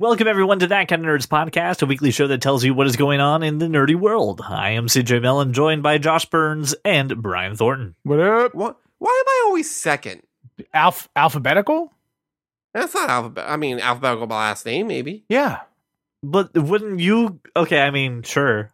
Welcome everyone to That Kind of Nerds podcast, a weekly show that tells you what is going on in the nerdy world. I am CJ Mellon, joined by Josh Burns and Brian Thornton. What up? What? Why am I always second? Alph- alphabetical? That's not alphabet. I mean, alphabetical by last name, maybe. Yeah. But wouldn't you? Okay, I mean, sure.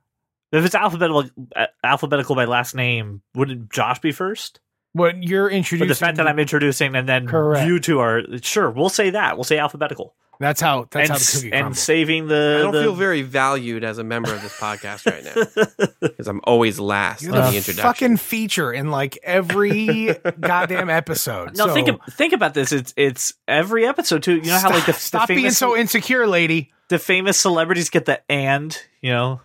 If it's alphabetical, uh, alphabetical by last name, wouldn't Josh be first? What you're But introducing? the fact that I'm introducing and then Correct. you two are sure, we'll say that. We'll say alphabetical. That's how that's and, how the s- cookie and crumbles. saving the. I don't the- feel very valued as a member of this podcast right now because I'm always last You're in the the introduction. fucking feature in like every goddamn episode. No, so, think ab- think about this. It's it's every episode too. You know how like the, stop the being so insecure, lady. the famous celebrities get the and you know,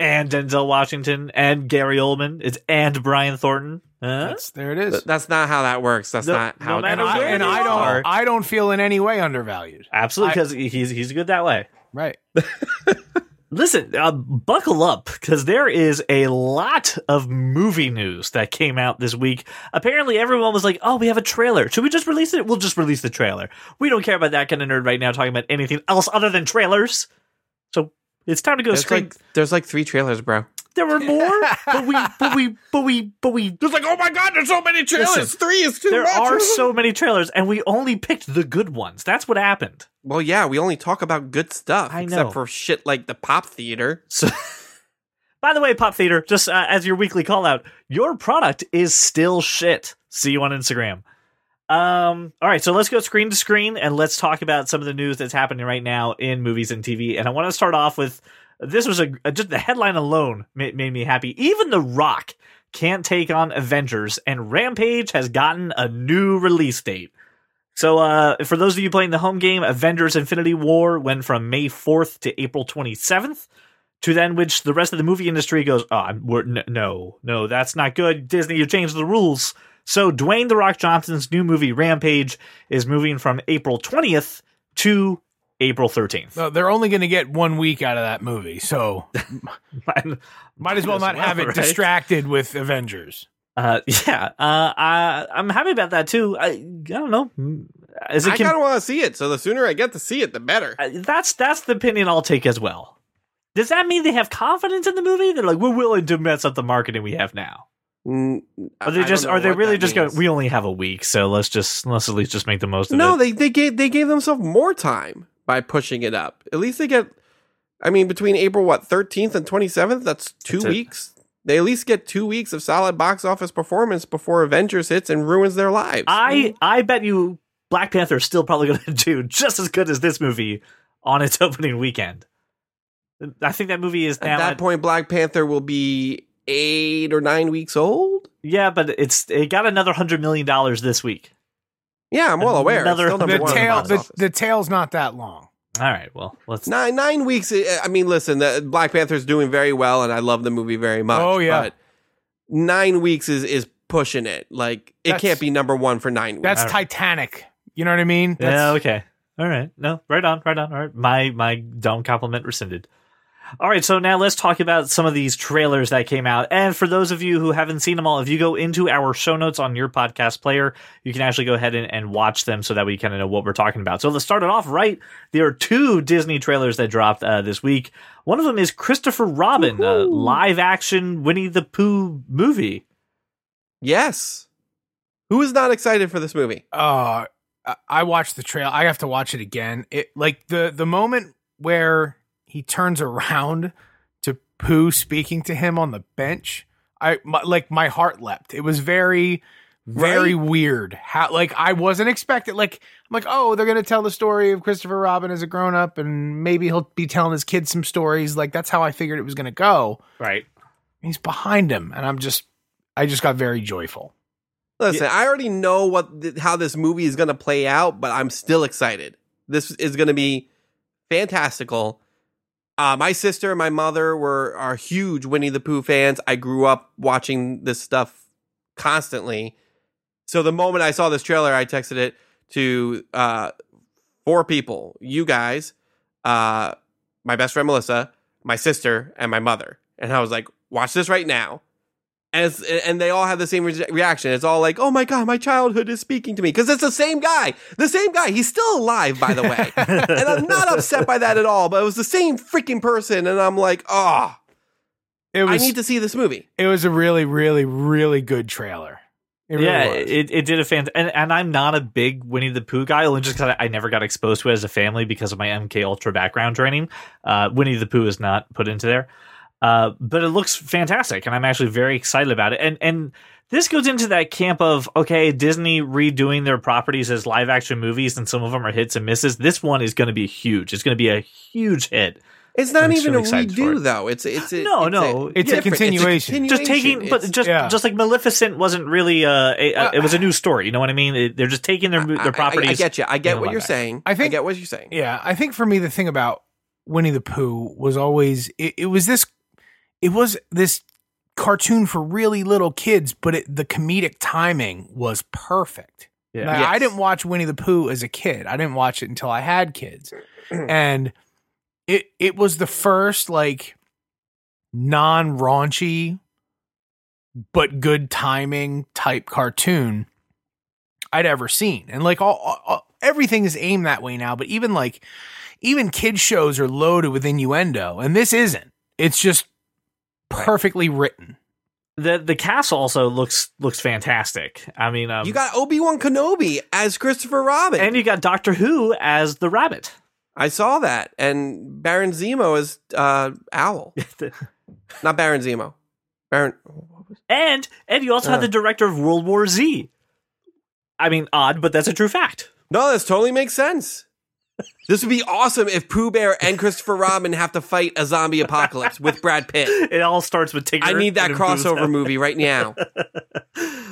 and Denzel Washington and Gary Oldman. It's and Brian Thornton. Huh? That's there it is. Th- That's not how that works. That's No- not no how. matter and I, where and you I don't I don't feel in any way undervalued. Absolutely, because he's he's good that way. Right. Listen, uh, buckle up because there is a lot of movie news that came out this week. Apparently, everyone was like, "Oh, we have a trailer. Should we just release it? We'll just release the trailer. We don't care about that kind of nerd right now. Talking about anything else other than trailers. So it's time to go There's screen. like there's like three trailers, bro. There were more, but we, but we, but we, but we. There's like, oh my god, there's so many trailers. Listen, three is too There much. are so many trailers, and we only picked the good ones. That's what happened. well, yeah, we only talk about good stuff, I know. except for shit like the pop theater. So, by the way, Pop Theater, just uh, as your weekly call out, your product is still shit. See you on Instagram. Um, all right, so let's go screen to screen and let's talk about some of the news that's happening right now in movies and TV. And I want to start off with this was a just the headline alone made, made me happy. Even The Rock can't take on Avengers, and Rampage has gotten a new release date. So, uh, for those of you playing the home game, Avengers Infinity War went from May 4th to April 27th, to then which the rest of the movie industry goes, oh, n- no, no, that's not good. Disney, you changed the rules. So, Dwayne The Rock Johnson's new movie, Rampage, is moving from April 20th to April 13th. So they're only going to get one week out of that movie, so might as well not have it right? distracted with Avengers. Uh, yeah, uh, I, I'm happy about that too. I, I don't know. Is it I com- kind of want to see it, so the sooner I get to see it, the better. Uh, that's that's the opinion I'll take as well. Does that mean they have confidence in the movie? They're like, we're willing to mess up the marketing we have now. Mm, Are they just? Are they really that just going? We only have a week, so let's just let's at least just make the most of it. No, it. they they gave they gave themselves more time by pushing it up. At least they get. I mean, between April what thirteenth and twenty seventh, that's two That's it. weeks. They at least get two weeks of solid box office performance before Avengers hits and ruins their lives. I I bet you Black Panther is still probably going to do just as good as this movie on its opening weekend. I think that movie is at that at- point, Black Panther will be eight or nine weeks old. Yeah, but it's it got another hundred million dollars this week. Yeah, I'm well aware. It's still number The one tail, box the, the tail's not that long. All right, well let's. Nine nine weeks. uh, I mean, listen, the Black Panther's doing very well, and I love the movie very much. Oh, yeah. but nine weeks is is pushing it. Like it That's- can't be number one for nine weeks. That's All right. Titanic. You know what I mean? Yeah, okay. All right. No, right on, right on. All right. My my dumb compliment rescinded. All right, so now let's talk about some of these trailers that came out. And for those of you who haven't seen them all, if you go into our show notes on your podcast player, you can actually go ahead and, and watch them so that we kind of know what we're talking about. So let's start it off right. There are two Disney trailers that dropped uh, this week. One of them is Christopher Robin, a live action Winnie the Pooh movie. yes. Who is not excited for this movie? Uh, I- I watched the trail. I have to watch it again. It like the the moment where he turns around to Pooh speaking to him on the bench. I my, like my heart leapt. It was very very weird. How like I wasn't expecting. Like I'm like, oh, they're gonna tell the story of Christopher Robin as a grown up, and maybe he'll be telling his kids some stories. Like that's how I figured it was gonna go. Right. He's behind him, and I'm just, I just got very joyful. Listen, I already know what th- how this movie is going to play out, but I'm still excited. This is going to be fantastical. Uh, my sister and my mother were are huge Winnie the Pooh fans. I grew up watching this stuff constantly. So the moment I saw this trailer, I texted it to uh, four people: you guys, uh, my best friend Melissa, my sister, and my mother. And I was like, "Watch this right now." And, and they all have the same re- reaction. It's all like, "Oh my god, my childhood is speaking to me," because it's the same guy, the same guy. He's still alive, by the way, and I'm not upset by that at all. But it was the same freaking person, and I'm like, "Oh, It I was need to see this movie." it was a really, really, really good trailer. It really yeah, was. it, it did a fan, and, and I'm not a big Winnie the Pooh guy, only just because I, I never got exposed to it as a family because of my MK Ultra background training. Uh, Winnie the Pooh is not put into there, uh, but it looks fantastic, and I'm actually very excited about it. And and this goes into that camp of okay, Disney redoing their properties as live action movies, and some of them are hits and misses. This one is going to be huge. It's going to be a huge hit. It's not I'm even a excited for redo, it. though. It's it's a, No, it's no, a, it's a different- continuation. Just taking, but just yeah. just like Maleficent wasn't really uh, a, Well, it was a new story. You know what I mean? It- they're just taking their mo- I- I- their properties. I, get you. I get what you're action. saying. I think- I get what you're saying. Yeah, I think for me the thing about Winnie the Pooh was always it, it was this it was this cartoon for really little kids, but it, the comedic timing was perfect. Yeah. Now, Yes. I didn't watch Winnie the Pooh as a kid. I didn't watch it until I had kids. and it it was the first like non raunchy but good timing type cartoon I'd ever seen. And like all, all- all- everything is aimed that way now, but even like even kids shows are loaded with innuendo and this isn't. It's just perfectly written. the the cast also looks looks fantastic. I mean, um, You got Obi Wan Kenobi as Christopher Robin. and you got Doctor Who as the rabbit. I saw that, and Baron Zemo is uh, Owl, not Baron Zemo. Baron. and and you also have Yeah. the director of World War Z. I mean, odd, but that's a true fact. No, this totally makes sense. This would be awesome if Pooh Bear and Christopher Robin have to fight a zombie apocalypse with Brad Pitt. It all starts with Tigger. I need that and it moves crossover movie right now.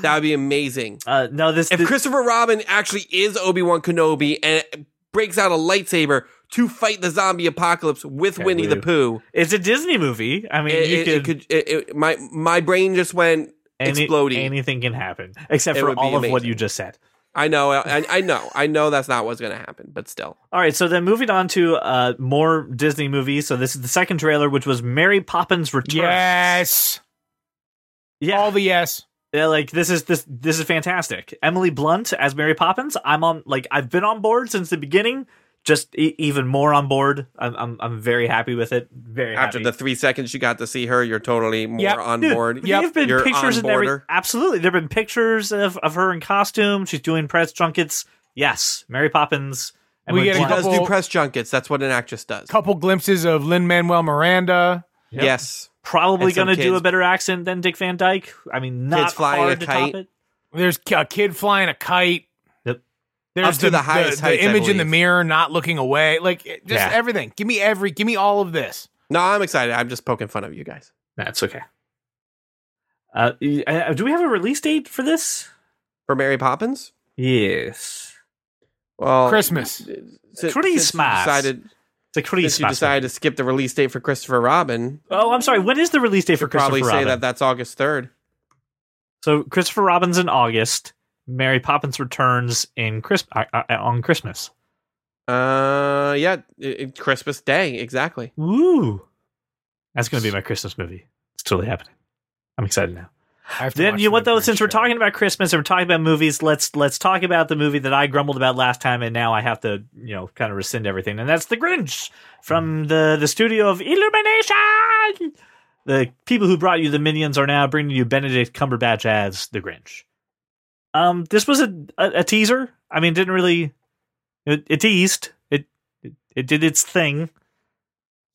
That would be amazing. Uh, no, this, If this- Christopher Robin actually is Obi Wan Kenobi and breaks out a lightsaber to fight the zombie apocalypse with Okay, Winnie the Pooh, it's a Disney movie. I mean, it, you it- could, it could. My my brain just went any- exploding. Anything can happen, except for all of what you just said. I know, I, I know, I know that's not what's going to happen, but still. All right, so then moving on to uh, more Disney movies. So this is the second trailer, which was Mary Poppins Returns. Yes. yeah, All the yes. Yeah, like this is this this is fantastic. Emily Blunt as Mary Poppins. I'm on like I've been on board since the beginning. Just e- even more on board. I'm, I'm I'm very happy with it. Very happy. After happy. the three seconds you got to see her, you're totally more Yep. on Dude, board. There've been You're pictures and every, absolutely. There've been pictures of, of her in costume. She's doing press junkets. Yes, Mary Poppins. We get She Blunt. does do press junkets. That's what an actress does. Couple glimpses of Lin Manuel Miranda. Yep. Yes. Probably going to do a better accent than Dick Van Dyke. I mean, not Kids flying hard a to kite. top it. There's a kid flying a kite. Yep. There's Up to the highest heights, I image in the mirror, not looking away. Like just Yeah. everything. Give me every. Give me all of this. No, I'm excited. I'm just poking fun of you guys. That's okay. Uh, uh, do we have a release date for this? For Mary Poppins? Yes. Well, Christmas. since- since Christmas. decided, It's a since Christmas. you decided to skip the release date for Christopher Robin, oh, I'm sorry. When is the release date for should probably Christopher say that that's August 3rd. So Christopher Robin's in August. Mary Poppins returns in Chris uh, uh, on Christmas. Uh, yeah, it, it- Christmas Day, exactly. Woo! That's going to be my Christmas movie. It's totally happening. I'm excited now. I have to Then you know what though? Grinch Since we're talking about Christmas and we're talking about movies, let's let's talk about the movie that I grumbled about last time, and now I have to you know kind of rescind everything, and that's the Grinch from the the studio of Illumination. The people who brought you the Minions are now bringing you Benedict Cumberbatch as the Grinch. Um, this was a a, a teaser. I mean, didn't really it, it teased it, it it did its thing.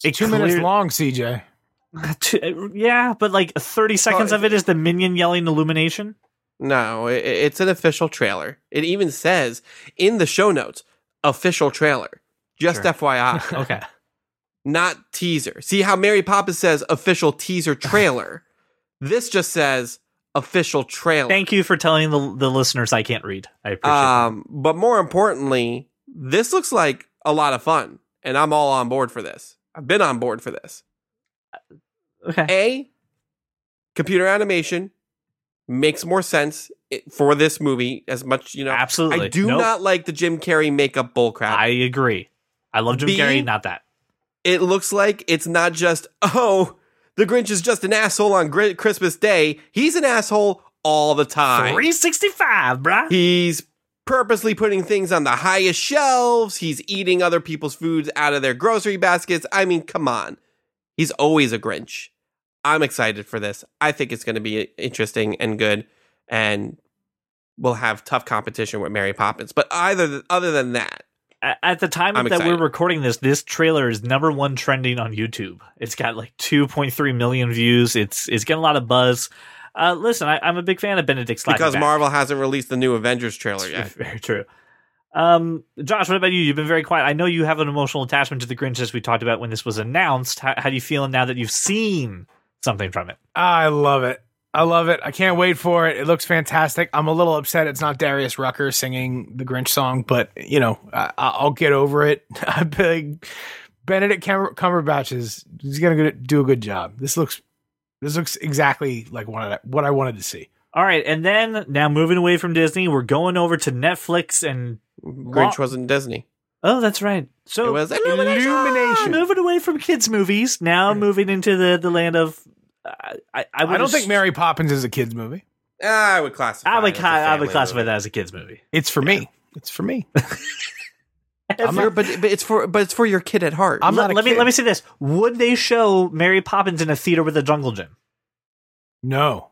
It's two minutes long, CJ. Two- yeah, but like thirty seconds of it is the minion yelling illumination. No, it, it's an official trailer. It even says in the show notes, official trailer. Just Sure. FYI, Okay. not teaser. See how Mary Poppins says official teaser trailer? this just says official trailer. Thank you for telling the the listeners I can't read. I appreciate Um, but more importantly, this looks like a lot of fun, and I'm all on board for this. I've been on board for this. Okay. A, computer animation makes more sense for this movie as much, you know. Absolutely. I do Nope. not like the Jim Carrey makeup bullcrap. I agree. I love Jim B- Carrey, not that. it looks like it's not just, oh, the Grinch is just an asshole on Gr- Christmas Day. He's an asshole all the time. 365, bruh. He's purposely putting things on the highest shelves. He's eating other people's foods out of their grocery baskets. I mean, come on. He's always a Grinch. I'm excited for this. I think it's going to be interesting and good, and we'll have tough competition with Mary Poppins. But either other than that, At the time I'm that excited. we're recording this, this trailer is number one trending on YouTube. It's got like 2.3 million views. It's it's getting a lot of buzz. Uh, listen, I, I'm a big fan of Benedict Sliding because. Marvel hasn't released the new Avengers trailer yet. Very true. Um, Josh, what about you? You've been very quiet. I know you have an emotional attachment to the Grinch, as we talked about when this was announced. How, how do you feel now that you've seen something from it? I love it. I love it. I can't wait for it. It looks fantastic. I'm a little upset it's not Darius Rucker singing the Grinch song, but you know, I, I'll get over it. I beg Benedict Cumber- Cumberbatch is he's gonna do a good job. This looks this looks exactly like what I, what I wanted to see. All right, and then now moving away from Disney, we're going over to Netflix and Grinch wasn't Disney. oh, that's right. So It was Illumination. Illumination. moving away from kids movies, now hmm. moving into the the land of. I I, I, don't think Mary Poppins is a kids movie. I would classify. I would it as a I would classify movie. that as a kids movie. It's for me. It's for me. I'm not- not, but, but it's for but it's for your kid at heart. I'm let, not a let me kid. let me say this: Would they show Mary Poppins in a theater with a jungle gym? No,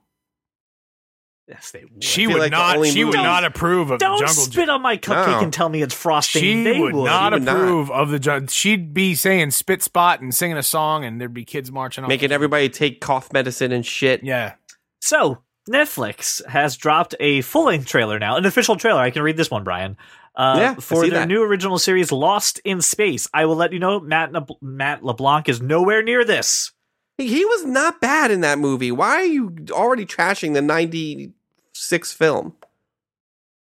Yes, they would. she would like not. She would not approve of Don't the jungle. spit on my cupcake No. and tell me it's frosting. She they would not She would not. approve of the jungle. She'd be saying spit spot and singing a song, and there'd be kids marching. off. making everybody take cough medicine and shit. Yeah, So Netflix has dropped a full-length trailer now, an official trailer. I can read this one, Brian. Uh, Yeah, for see their that. new original series, Lost in Space. I will let you know, Matt Nab- Matt LeBlanc is nowhere near this. He, was not bad in that movie. Why are you already trashing the '96 film?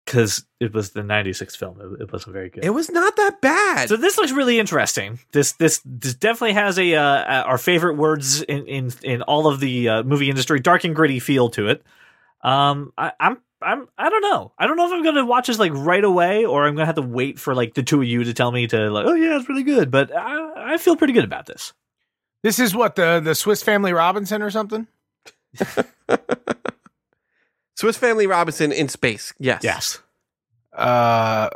Because it was the '96 film, it, wasn't very good. It was not that bad. So this looks really interesting. This this this definitely has a uh, our favorite words in in in all of the uh, movie industry, dark and gritty feel to it. Um, I, I'm I'm I don't know. I don't know if I'm gonna watch this like right away or I'm gonna have to wait for like the two of you to tell me to like, oh yeah, it's really good. But I, I feel pretty good about this. This is what the the Swiss Family Robinson or something. Swiss Family Robinson in space. Yes. Yes, Uh,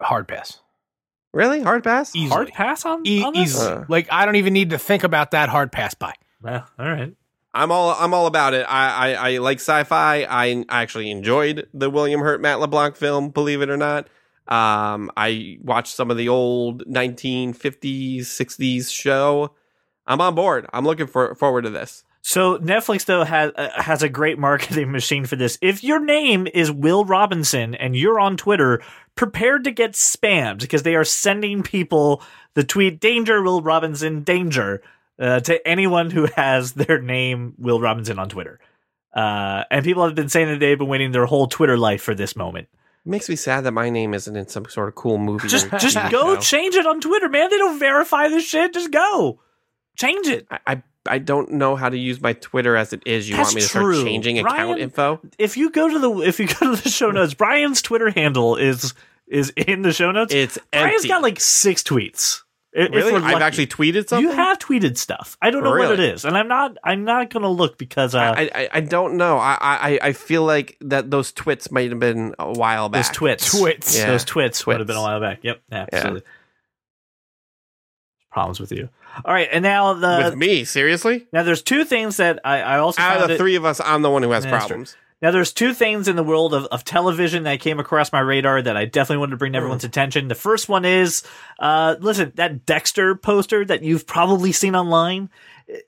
hard pass. Really? Hard pass? Easily. hard pass on, E- on this. easily. Uh. like I don't even need to think about that hard pass by. Well, all right. I'm all I'm all about it. I, I, I like sci-fi. I actually enjoyed the William Hurt Matt LeBlanc film, believe it or not. Um, I watched some of the old 1950s, 60s show. I'm on board. I'm looking for, forward to this. So Netflix though has uh, has a great marketing machine for this. If your name is Will Robinson and you're on Twitter, prepared to get spammed because they are sending people the tweet "Danger, Will Robinson, danger" uh, to anyone who has their name Will Robinson on Twitter. Uh, and people have been saying that they've been waiting their whole Twitter life for this moment. It makes me sad that my name isn't in some sort of cool movie. Just just go show. change it on Twitter, man. They don't verify this shit. Just go change it. I, I I don't know how to use my Twitter as it is. You That's want me to true. start changing account info? if you go to the if you go to the show notes, Brian's Twitter handle is is in the show notes. It's Brian's empty. got like six tweets. If really, I've actually tweeted something. You have tweeted stuff. I don't know what it is, and I'm not. I'm not gonna look because uh, I, I I don't know. I, I I feel like that those twits might have been a while back. those twits, Twits. Yeah. those twits, would have been a while back. Yep, absolutely. Problems with you. All right, and now the with me. Seriously, now there's two things that I, I also out of the it- three of us, I'm the one who has that's true. problems. Now, there's two things in the world of, of television that came across my radar that I definitely wanted to bring to everyone's attention. The first one is, uh, listen, that Dexter poster that you've probably seen online,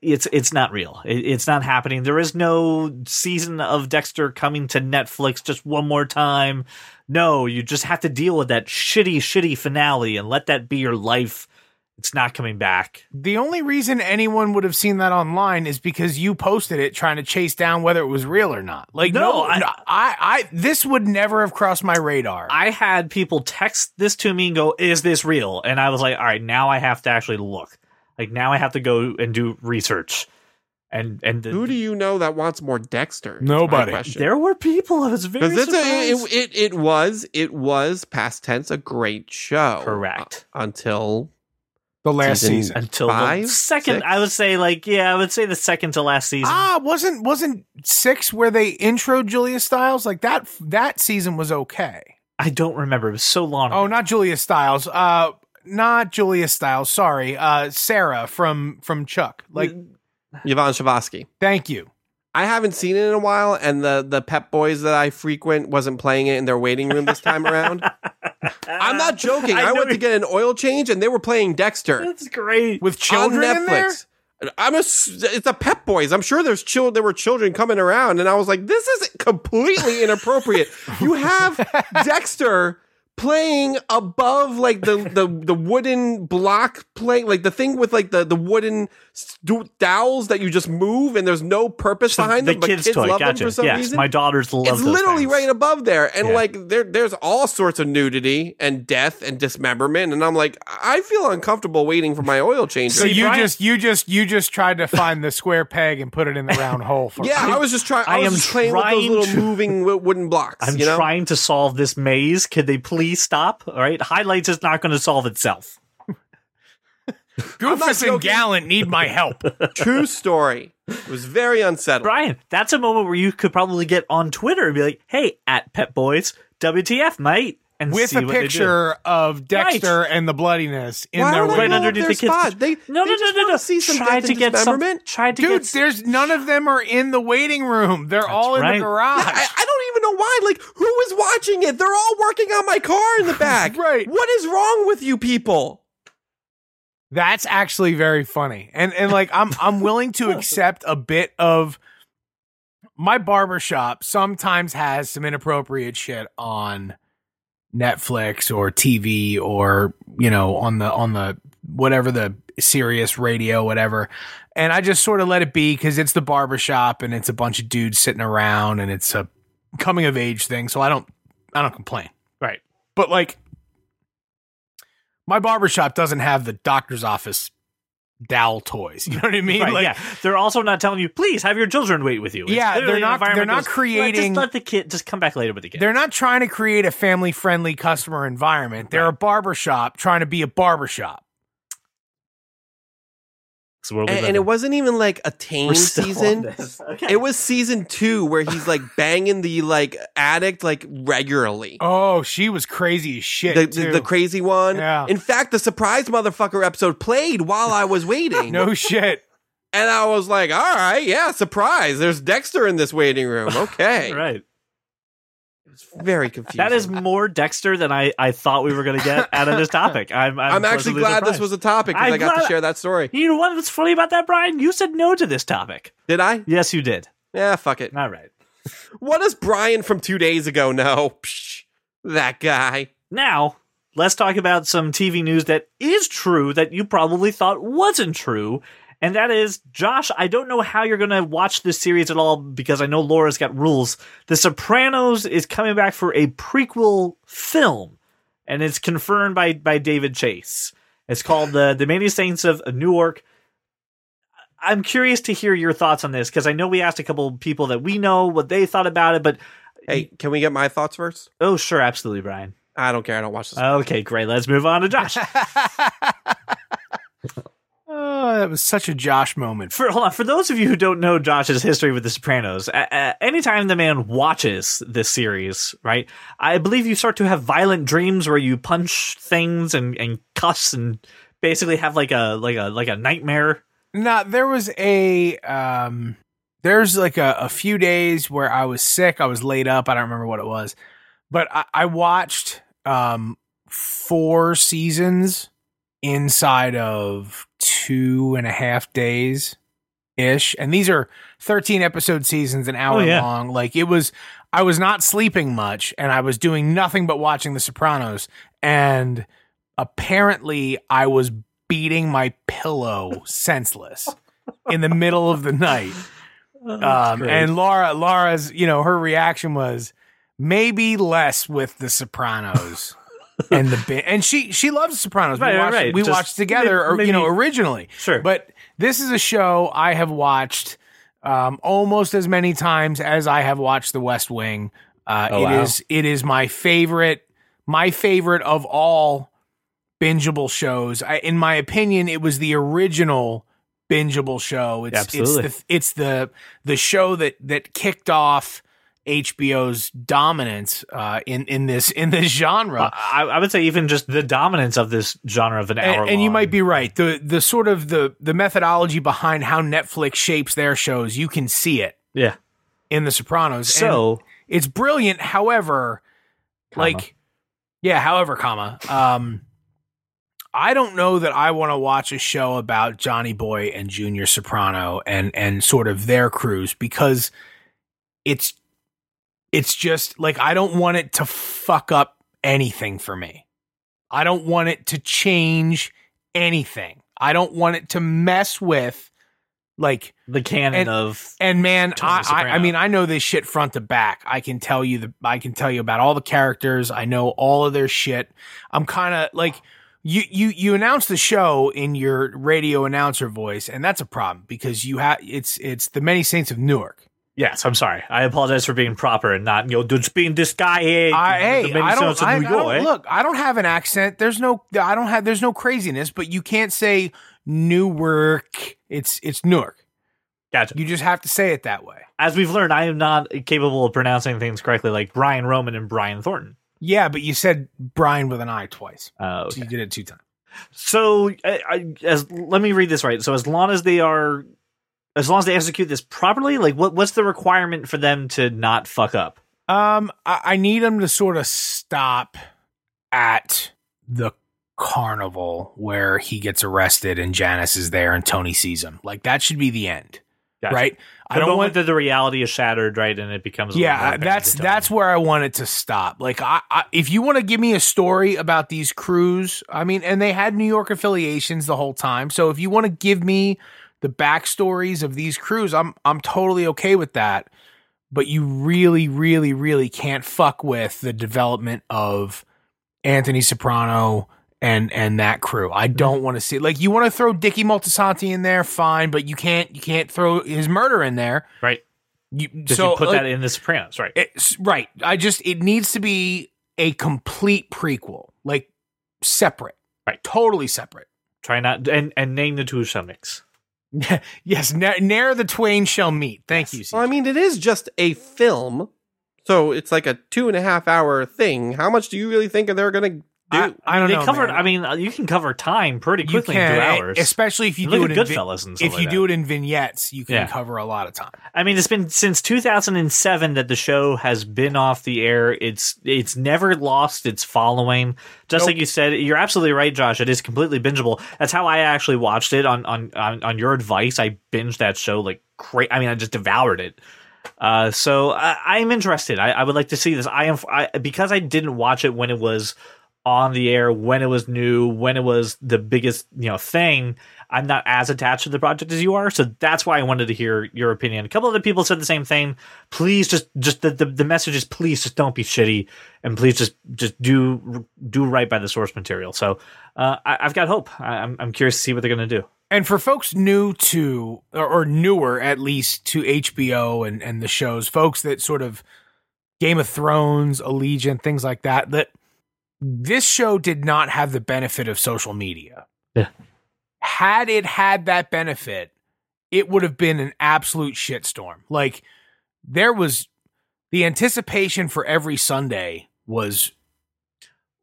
it's it's not real. It, it's not happening. There is no season of Dexter coming to Netflix just one more time. No, you just have to deal with that shitty, shitty finale and let that be your life. It's not coming back. The only reason anyone would have seen that online is because you posted it trying to chase down whether it was real or not. Like No, no, I- I, I, I this would never have crossed my radar. I had people text this to me and go, "Is this real?" And I was like, "All right, now I have to actually look. Like now I have to go and do research." And and the, Who do you know that wants more Dexter? Nobody. there were people. I was very Because it's a, it, it it was it was past tense a great show. Correct. Uh, until The last Season- season. until Five? the second. Six? I would say like yeah, I would say the second to last season. Ah, wasn't wasn't six where they intro Julia Stiles like that? That season was okay. I don't remember. It was so long. Oh, ago. not Julia Stiles. Uh, not Julia Stiles. Sorry, uh, Sarah from from Chuck. Like, Yvonne Strahovski. thank you. I haven't seen it in a while, and the the Pep Boys that I frequent wasn't playing it in their waiting room this time around. I'm not joking. I, know went to get an oil change, and they were playing Dexter That's great. With on children there. Netflix. I'm a, it's a Pep Boys. I'm sure there's children. There were children coming around, and I was like, "This is completely inappropriate." you have Dexter playing above like the the the wooden block playing like the thing with like the the wooden stu- dowels that you just move, and there's no purpose behind the them. But kids, kids toy. love Gotcha. them for some yes, reason. my daughters love. it's those literally things. right above there, and Yeah. like there, there's all sorts of nudity and death and dismemberment, and I'm like, I feel uncomfortable waiting for my oil change. So you Brian- just you just you just tried to find the square peg and put it in the round hole for Yeah, me. I was just trying. I, I was am just playing with those little to- moving wooden blocks. I'm you know, trying to solve this maze. Could they please stop? All right, highlights is not going to solve itself. Goofus and. Gallant need my help. true story. It was very unsettling. Brian, that's a moment where you could probably get on Twitter and be like, "Hey, at Pep Boys, WTF, mate," and With see a what they do. picture of Dexter and the bloodiness in Why their would right window. underneath their the kids' spot? They, No, they no, just no, no, wanna no. See some Try death to get some. dismemberment. Try to Dude, get. there's none of them are in the waiting room. They're all in right. the garage. I, I don't even know why. Like, who is watching it? They're all working on my car in the back. Right. What is wrong with you people? That's actually very funny. And and like I'm I'm willing to accept a bit of my barbershop sometimes has some inappropriate shit on Netflix or TV or you know on the on the whatever the Sirius radio whatever. And I just sort of let it be cuz it's the barbershop and it's a bunch of dudes sitting around and it's a coming of age thing, so I don't I don't complain. right. But like my barbershop doesn't have the doctor's office dowel toys. You know what I mean? Right, like yeah, they're also not telling you, please have your children wait with you. It's Yeah, they're not- they're not goes, "Let- creating- Just let the kid just come back later with the kid. they're not trying to create a family friendly customer environment. They're a barbershop trying to be a barbershop. That's where we And, and it wasn't even like a We're tame season. Okay. It was season two where he's like banging the like addict like regularly. Oh, she was crazy as shit. the, too. the, the crazy one. Yeah. In fact, the surprise motherfucker episode played while I was waiting. no shit. And I was like, all right, yeah, surprise. There's Dexter in this waiting room. Okay. right. It's very confusing. That is more Dexter than I, I thought we were going to get out of this topic. I'm, I'm, I'm, actually glad this was a topic because I'm got glad- to share that story. You know what was funny about that, Brian? You said no to this topic. Did I? Yes, you did. Yeah, fuck it. All right. What does Brian from two days ago know? Psh, that guy. Now, let's talk about some TV news that is true that you probably thought wasn't true. And that is, Josh, I don't know how you're going to watch this series at all because I know Laura's got rules. The Sopranos is coming back for a prequel film, and it's confirmed by, by David Chase. It's called the, the Many Saints of Newark. I'm curious to hear your thoughts on this because I know we asked a couple people that we know what they thought about it, but Hey, can we get my thoughts first? oh, sure, absolutely, Brian. I don't care. I don't watch this. Okay, great. Let's move on to Josh. Oh, that was such a Josh moment. for hold on, for those of you who don't know Josh's history with The Sopranos, uh, uh, anytime the man watches this series, right, I believe you start to have violent dreams where you punch things and, and cuss and basically have like a like a like a nightmare. No, there was a um there's like a, a few days where I was sick. I was laid up. I don't remember what it was. But I, I watched um four seasons inside of two and a half days ish. And these are 13 episode seasons, an hour Oh, yeah. long. Like it was I was not sleeping much and I was doing nothing but watching The Sopranos. And apparently I was beating my pillow senseless in the middle of the night. Um, and Laura, Laura's, you know, her reaction was maybe less with The Sopranos. and the bi- and she she loves Sopranos. Right, we watched, right. we Just watched together, or you know, originally. Sure. But this is a show I have watched um, almost as many times as I have watched The West Wing. Uh, Oh, it is wow. it is my favorite my favorite of all bingeable shows. I, in my opinion, it was the original bingeable show. It's Absolutely. it's the it's the the show that that kicked off HBO's dominance uh, in in this in this genre. I, I would say even just the dominance of this genre of an hour. and, and you might be right. The the sort of the the methodology behind how Netflix shapes their shows, you can see it yeah. in The Sopranos. And So it's brilliant. However, Comma. like yeah, however, comma. Um, I don't know that I want to watch a show about Johnny Boy and Junior Soprano and and sort of their crews because it's it's just like I don't want it to fuck up anything for me. I don't want it to change anything. I don't want it to mess with like the canon and- of and man, I, I, I mean, I know this shit front to back. I can tell you the, I can tell you about all the characters. I know all of their shit. I'm kind of like, you, you, you announce the show in your radio announcer voice, and that's a problem because you have, it's, it's the many saints of Newark. Yes. I'm sorry. I apologize for being proper and not you know just being this guy. Hey, I, hey, I don't, I, I don't look. I don't have an accent. There's no. I don't have. There's no craziness. But you can't say Newark. It's it's Newark. Gotcha. You just have to say it that way. As we've learned, I am not capable of pronouncing things correctly, like Brian Roman and Brian Thornton. Yeah, but you said Brian with an I twice. Uh, So you did it two times. So, I, I, as let me read this right. So, as long as they are, as long as they execute this properly, like what what's the requirement for them to not fuck up? Um, I, I need them to sort of stop at the carnival where he gets arrested and Janice is there and Tony sees him. Like that should be the end, Gotcha. right? The I don't want. that the reality is shattered, right, and it becomes a little more Yeah, that's that's where I want it to stop. Like, I, I if you want to give me a story about these crews, I mean, and they had New York affiliations the whole time. So if you want to give me the backstories of these crews, I'm I'm totally okay with that. But you really, really, really can't fuck with the development of Anthony Soprano and and that crew. I mm-hmm. don't want to see like you want to throw Dicky Moltisanti in there, fine, but you can't you can't throw his murder in there. right. You so you put like, that in the Sopranos, right? it's right. I just it needs to be a complete prequel, like separate, Right. Totally separate. Try not and and name the two mix. yes, ne- ne'er the twain shall meet. Thank you. Well, I mean, it is just a film, so it's like a two and a half hour thing. How much do you really think they're going to I, I don't they know. covered. man. I mean, uh, you can cover time pretty quickly can, in two eh, hours. especially if you Look do it in Goodfellas if like you that. do it in vignettes, you can Yeah. cover a lot of time. I mean, it's been since 2007 that the show has been off the air. It's it's never lost its following. Just Nope. like you said, you're absolutely right, Josh. It is completely bingeable. That's how I actually watched it on on on, on your advice. I binged that show like crazy. I mean, I just devoured it. Uh, so I, I'm interested. I, I would like to see this. I am I, because I didn't watch it when it was on the air, when it was new, when it was the biggest you know thing. I'm not as attached to the project as you are, so that's why I wanted to hear your opinion. A couple other people said the same thing. Please, just just the, the, the message is please just don't be shitty, and please just just do do right by the source material. So uh, I, I've got hope. I, I'm I'm curious to see what they're gonna do. And for folks new to, or, or newer at least to HBO and, and the shows, folks that sort of Game of Thrones, Allegiant, things like that, that this show did not have the benefit of social media. Yeah. Had it had that benefit, it would have been an absolute shitstorm. Like there was the anticipation for every Sunday was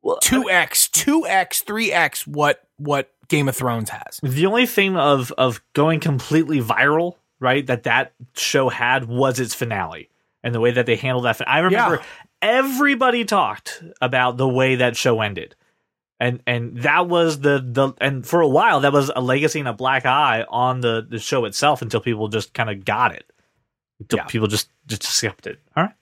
2x, 2x, 3x what what Game of Thrones has. The only thing of of going completely viral, right, that that show had was its finale and the way that they handled that. I remember Yeah. Everybody talked about the way that show ended. And and that was the the and for a while that was a legacy and a black eye on the the show itself until people just kind of got it. Until Yeah. people just just accepted. All right.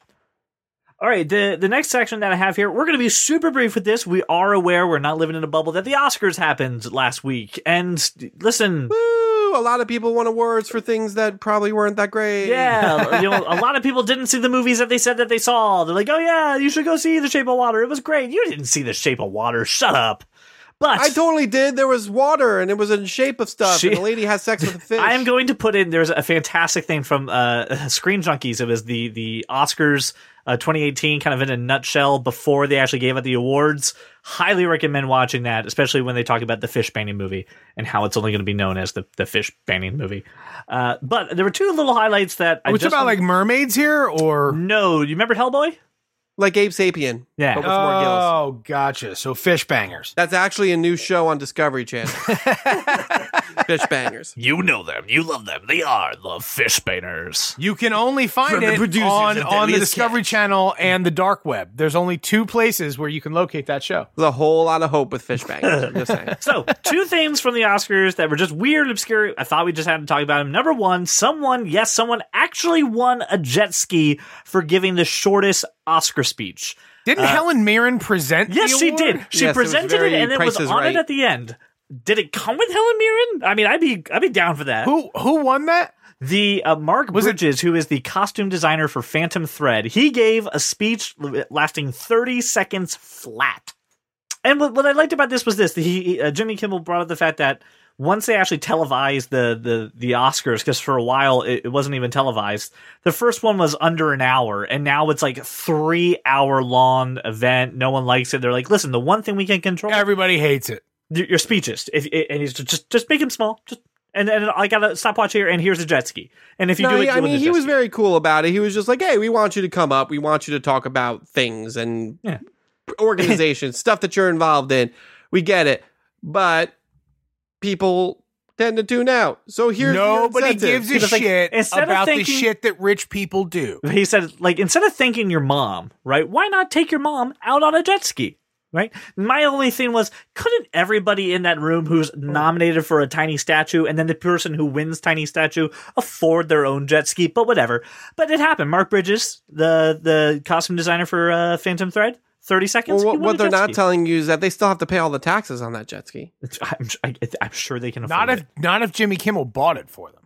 All right, the the next section that I have here, we're going to be super brief with this. We are aware we're not living in a bubble that the Oscars happened last week. And listen, Woo! A lot of people won awards for things that probably weren't that great. yeah, you know, a lot of people didn't see the movies that they said that they saw. They're like, "Oh yeah, you should go see The Shape of Water. It was great." You didn't see The Shape of Water. Shut up. But I totally did. There was water and it was in shape of stuff. She- and the lady has sex with a fish. I am going to put in. There's a fantastic thing from uh, Screen Junkies. It was the the Oscars uh, 2018, kind of in a nutshell, before they actually gave out the awards. Highly recommend watching that, especially when they talk about the fish banning movie and how it's only going to be known as the the fish banning movie. Uh, but there were two little highlights that I Are we just talking about like mermaids here or no. You remember Hellboy? Like Abe Sapien. Yeah. But with more gills. Oh, gotcha. So fish bangers. That's actually a new show on Discovery Channel. Fish Bangers. You know them. You love them. They are the fish bangers. You can only find From the it producers on, of on the Deadliest Discovery Channel and the dark web. There's only two places where you can locate that show. There's a whole lot of hope with Fish Bangers. I'm just saying. So, two things from the Oscars that were just weird and obscure. I thought we just had to talk about them. Number one, someone, yes, someone actually won a jet ski for giving the shortest Oscar speech. Didn't Helen Mirren present Uh, Yes, the she award? did. She Yes, it was presented it, very and it was is on Right. it at the end. Did it come with Helen Mirren? I mean, I'd be, I'd be down for that. Who who won that? The uh, Mark Was it- Bridges, who is the costume designer for Phantom Thread, he gave a speech lasting 30 seconds flat. And what, what I liked about this was this: he uh, Jimmy Kimmel brought up the fact that once they actually televised the the the Oscars, because for a while it, it wasn't even televised. The first one was under an hour, and now it's like three hour long event. No one likes it. They're like, listen, the one thing we can control Everybody hates it. Your your speeches. If, and he's just just just make him small. Just and and I got a stopwatch here, and here's a jet ski. And if you No, do it, he- I mean, he was ski. very cool about it. He was just like, "Hey, we want you to come up. We want you to talk about things and Yeah. organizations, stuff that you're involved in. We get it, but people tend to tune out. So here's Nobody the gives a He like, shit instead of about the shit that rich people do. He said, like, instead of thanking your mom, right? Why not take your mom out on a jet ski? Right. My only thing was, couldn't everybody in that room who's nominated for a tiny statue and then the person who wins tiny statue afford their own jet ski? But whatever. But it happened. Mark Bridges, the the costume designer for uh, Phantom Thread, thirty seconds. Well, what, won a what they're not ski. telling you is that they still have to pay all the taxes on that jet ski. I'm, I, I'm sure they can afford Not it. if not if Jimmy Kimmel bought it for them.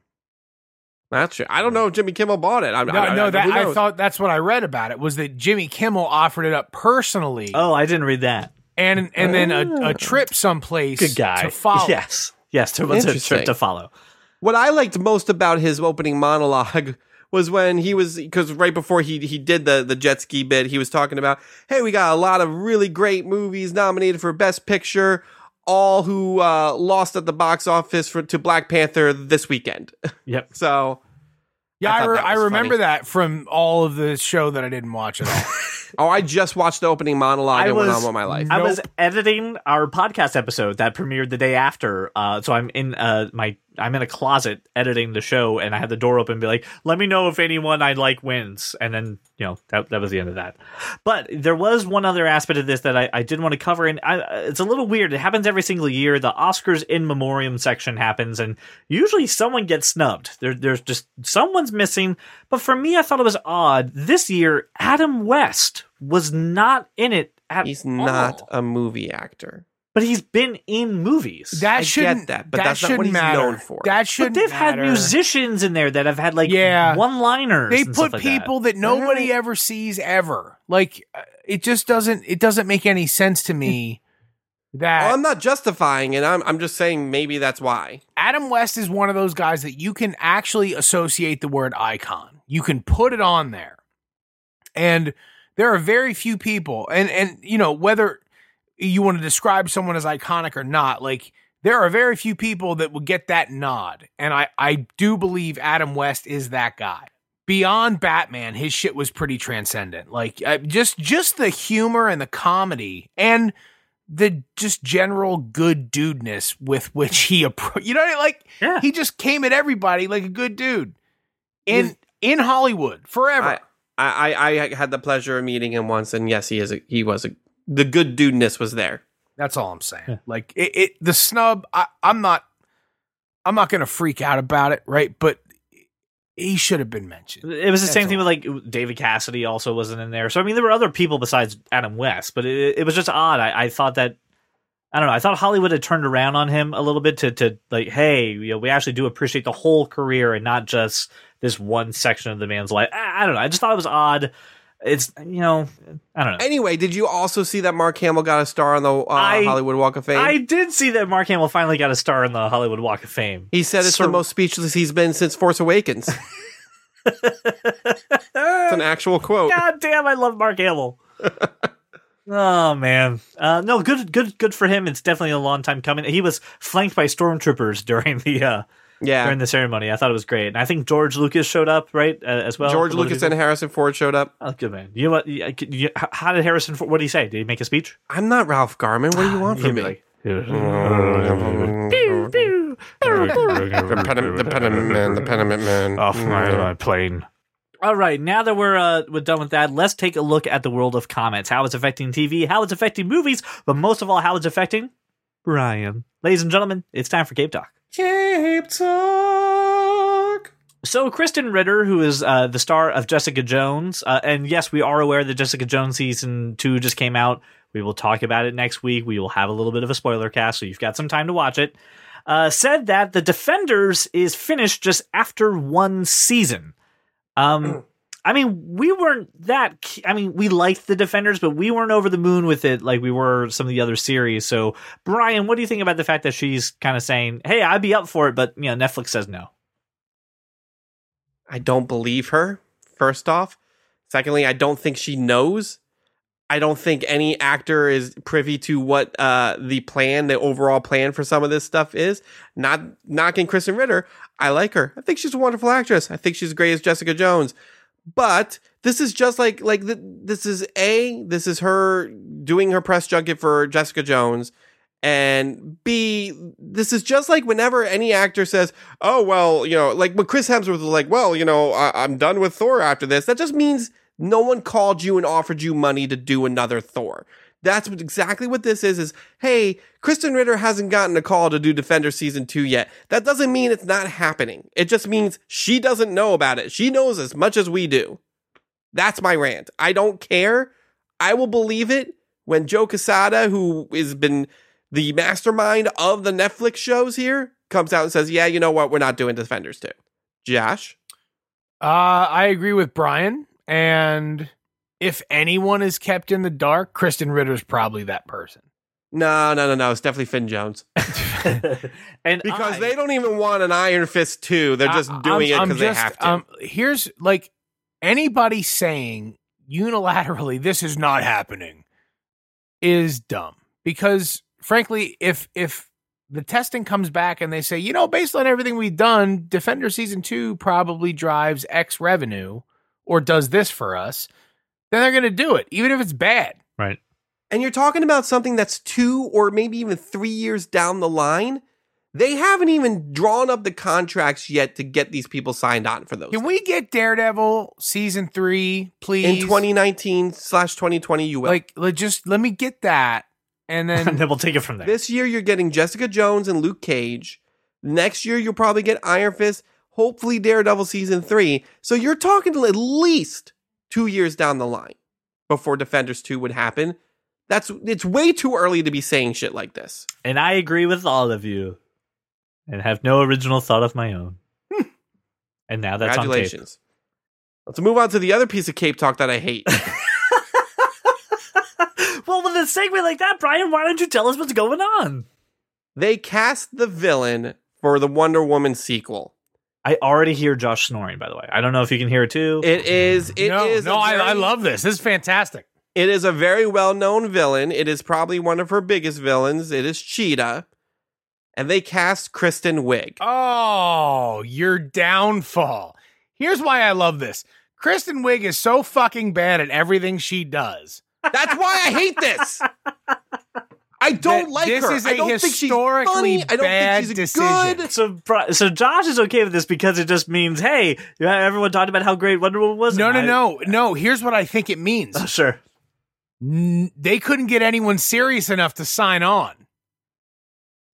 That's true. I don't know if Jimmy Kimmel bought it. I, No, I, no, I, that I thought that's what I read about it was that Jimmy Kimmel offered it up personally, Oh, I didn't read that. and and then a, a oh. trip someplace Good guy. to follow. Yes. Yes. There was a Interesting. trip to follow. What I liked most about his opening monologue was when he was because right before he he did the the jet ski bit, he was talking about, hey, we got a lot of really great movies nominated for Best Picture, all who uh, lost at the box office for to Black Panther this weekend. Yep. so Yeah, I I, re- that I remember funny. that from all of the show that I didn't watch at all. Oh, I just watched the opening monologue I and went was- on with my life. I was editing our podcast episode that premiered the day after. Uh, so I'm in uh, my I'm in a closet editing the show, and I had the door open, and be like, "Let me know if anyone I like wins." And then you know that that was the end of that. But there was one other aspect of this that I, I did want to cover, and I, it's a little weird. It happens every single year. The Oscars in memoriam section happens, and usually someone gets snubbed. There, there's just someone's missing. But for me, I thought it was odd. This year, Adam West was not in it at He's not a movie actor. But he's been in movies. That I shouldn't. get that, but that that's not what he's matter. known for. That but shouldn't. they've had musicians in there that have had like Yeah. one-liners. They and put like people that, nobody Alright. ever sees ever. Like uh, it just doesn't. It doesn't make any sense to me that Well, I'm not justifying it. I'm I'm just saying maybe that's why. Adam West is one of those guys that you can actually associate the word icon. You can put it on there. And there are very few people and and you know whether you want to describe someone as iconic or not, like there are very few people that would get that nod. And I I do believe Adam West is that guy. Beyond Batman, his shit was pretty transcendent. Like uh, just just the humor and the comedy and the just general good dudeness with which he approached. You know, I mean? like Yeah. he just came at everybody like a good dude in in Hollywood forever. I, I I had the pleasure of meeting him once, and yes, he is. A, he was a the good dudeness was there. That's all I'm saying. Yeah. Like it, it the snub. I, I'm not. I'm not going to freak out about it, right? But he should have been mentioned. It was the That's same thing all. with like David Cassidy also wasn't in there. So I mean, there were other people besides Adam West, but it, it was just odd. I, I thought that I don't know. I thought Hollywood had turned around on him a little bit to to like, hey, you know, we actually do appreciate the whole career and not just this one section of the man's life. I, I don't know. I just thought it was odd. It's you know I don't know. Anyway, did you also see that Mark Hamill got a star on the uh, I- Hollywood Walk of Fame? I did see that Mark Hamill finally got a star on the Hollywood Walk of Fame. he said it's Sir- the most speechless he's been since Force Awakens. it's an actual quote. God damn, I love Mark Hamill. oh man, uh, no, good, good, good for him. It's definitely a long time coming. He was flanked by stormtroopers during the uh, Yeah. during the ceremony. I thought it was great, and I think George Lucas showed up right uh, as well. George A lot of Lucas and. Harrison Ford showed up. Oh, good man. You know what? you- you- how did Harrison? Ford- What did he say? Did he make a speech? I'm not Ralph Garman. What do you want from me? like, the, pediment, the pediment man, the pediment man. off my, my plane. All right, now that we're uh, we're done with that, let's take a look at the world of comments. How it's affecting TV, how it's affecting movies, but most of all, how it's affecting Brian. Ladies and gentlemen, it's time for Cape Talk. Cape Talk. So, Krysten Ritter, who is uh, the star of Jessica Jones, uh, and yes, we are aware that Jessica Jones season two just came out. We will talk about it next week. We will have a little bit of a spoiler cast, so you've got some time to watch it. Uh, said that The Defenders is finished just after one season. Um, I mean, we weren't that. I mean, we liked The Defenders, but we weren't over the moon with it like we were some of the other series. So, Brian, what do you think about the fact that she's kind of saying, "Hey, I'd be up for it," but you know, Netflix says no. I don't believe her, first off. Secondly, I don't think she knows. I don't think any actor is privy to what uh, the plan, the overall plan for some of this stuff is. Not knocking Krysten Ritter. I like her. I think she's a wonderful actress. I think she's great as Jessica Jones. But this is just like like th- this is a this is her doing her press junket for Jessica Jones. And B, this is just like whenever any actor says, oh, well, you know, like when Chris Hemsworth was like, well, you know, I- I'm done with Thor after this. That just means no one called you and offered you money to do another Thor. That's exactly what this is, is, hey, Krysten Ritter hasn't gotten a call to do Defender season two yet. That doesn't mean it's not happening. It just means she doesn't know about it. She knows as much as we do. That's my rant. I don't care. I will believe it when Joe Quesada, who has been the mastermind of the Netflix shows here, comes out and says, "Yeah, you know what? We're not doing Defenders 2. Josh, Uh, I agree with Brian. And if anyone is kept in the dark, Krysten Ritter's probably that person. no, no, no, no. It's definitely Finn Jones and because I- they don't even want an Iron Fist 2. They're just I- doing I'm- it because they have to. Um, here's like anybody saying unilaterally this is not happening is dumb because frankly, if if the testing comes back and they say, you know, based on everything we've done, Defender season two probably drives X revenue or does this for us, then they're going to do it, even if it's bad. right. and you're talking about something that's two or maybe even three years down the line. They haven't even drawn up the contracts yet to get these people signed on for those. Can we get Daredevil season three, please? in 2019 slash 2020, you will. like, let just let me get that, and and then then we'll take it from there. This year, you're getting Jessica Jones and Luke Cage. Next year, you'll probably get Iron Fist, hopefully Daredevil season three. So you're talking to at least two years down the line before Defenders 2 would happen. That's it's way too early to be saying shit like this. and I agree with all of you, and have no original thought of my own. and now that's on tape. Congratulations. Let's move on to the other piece of Cape Talk that I hate. well, with a segment like that, Brian, why don't you tell us what's going on? they cast the villain for the Wonder Woman sequel. I already hear Josh snoring. By the way, I don't know if you can hear it too. It is. It no, is no, a I, I very- love this. This is fantastic. It is a very well known villain. It is probably one of her biggest villains. It is Cheetah. And they cast Kristen Wiig. Oh, your downfall. Here's why I love this. Kristen Wiig is so fucking bad at everything she does. That's why I hate this. I don't That like this her. is I a don't think she's historically funny. I don't think she's decision. good. so, so Josh is okay with this because it just means, hey, everyone talked about how great Wonder Woman was. No, no, I- no, no. Here's what I think it means. Oh, sure. N- They couldn't get anyone serious enough to sign on.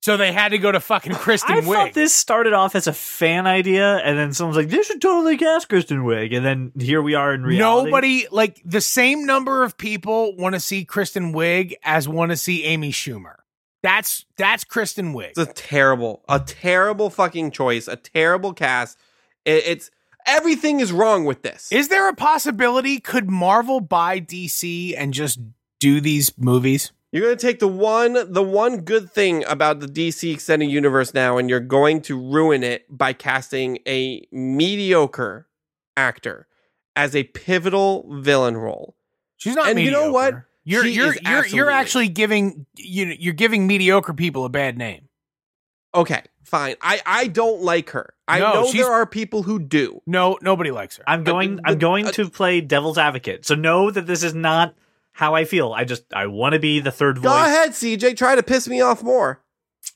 So they had to go to fucking Kristen I Wiig. thought this started off as a fan idea, and then someone's like, "They should totally cast Kristen Wiig," and then here we are in reality. Nobody like the same number of people want to see Kristen Wiig as want to see Amy Schumer. That's that's Kristen Wiig. It's a terrible, a terrible fucking choice. A terrible cast. It, it's Everything is wrong with this. Is there a possibility could Marvel buy DC and just do these movies? You're going to take the one the one good thing about the DC extended universe now and you're going to ruin it by casting a mediocre actor as a pivotal villain role. She's not And you know what? You're She you're is you're you're actually giving you know, you're giving mediocre people a bad name. Okay, fine. I I don't like her. I No, know there are people who do. No, nobody likes her. I'm going. uh, I'm going uh, to play devil's advocate. So know that this is not how I feel. I just I want to be the third voice. Go ahead, CJ. Try to piss me off more.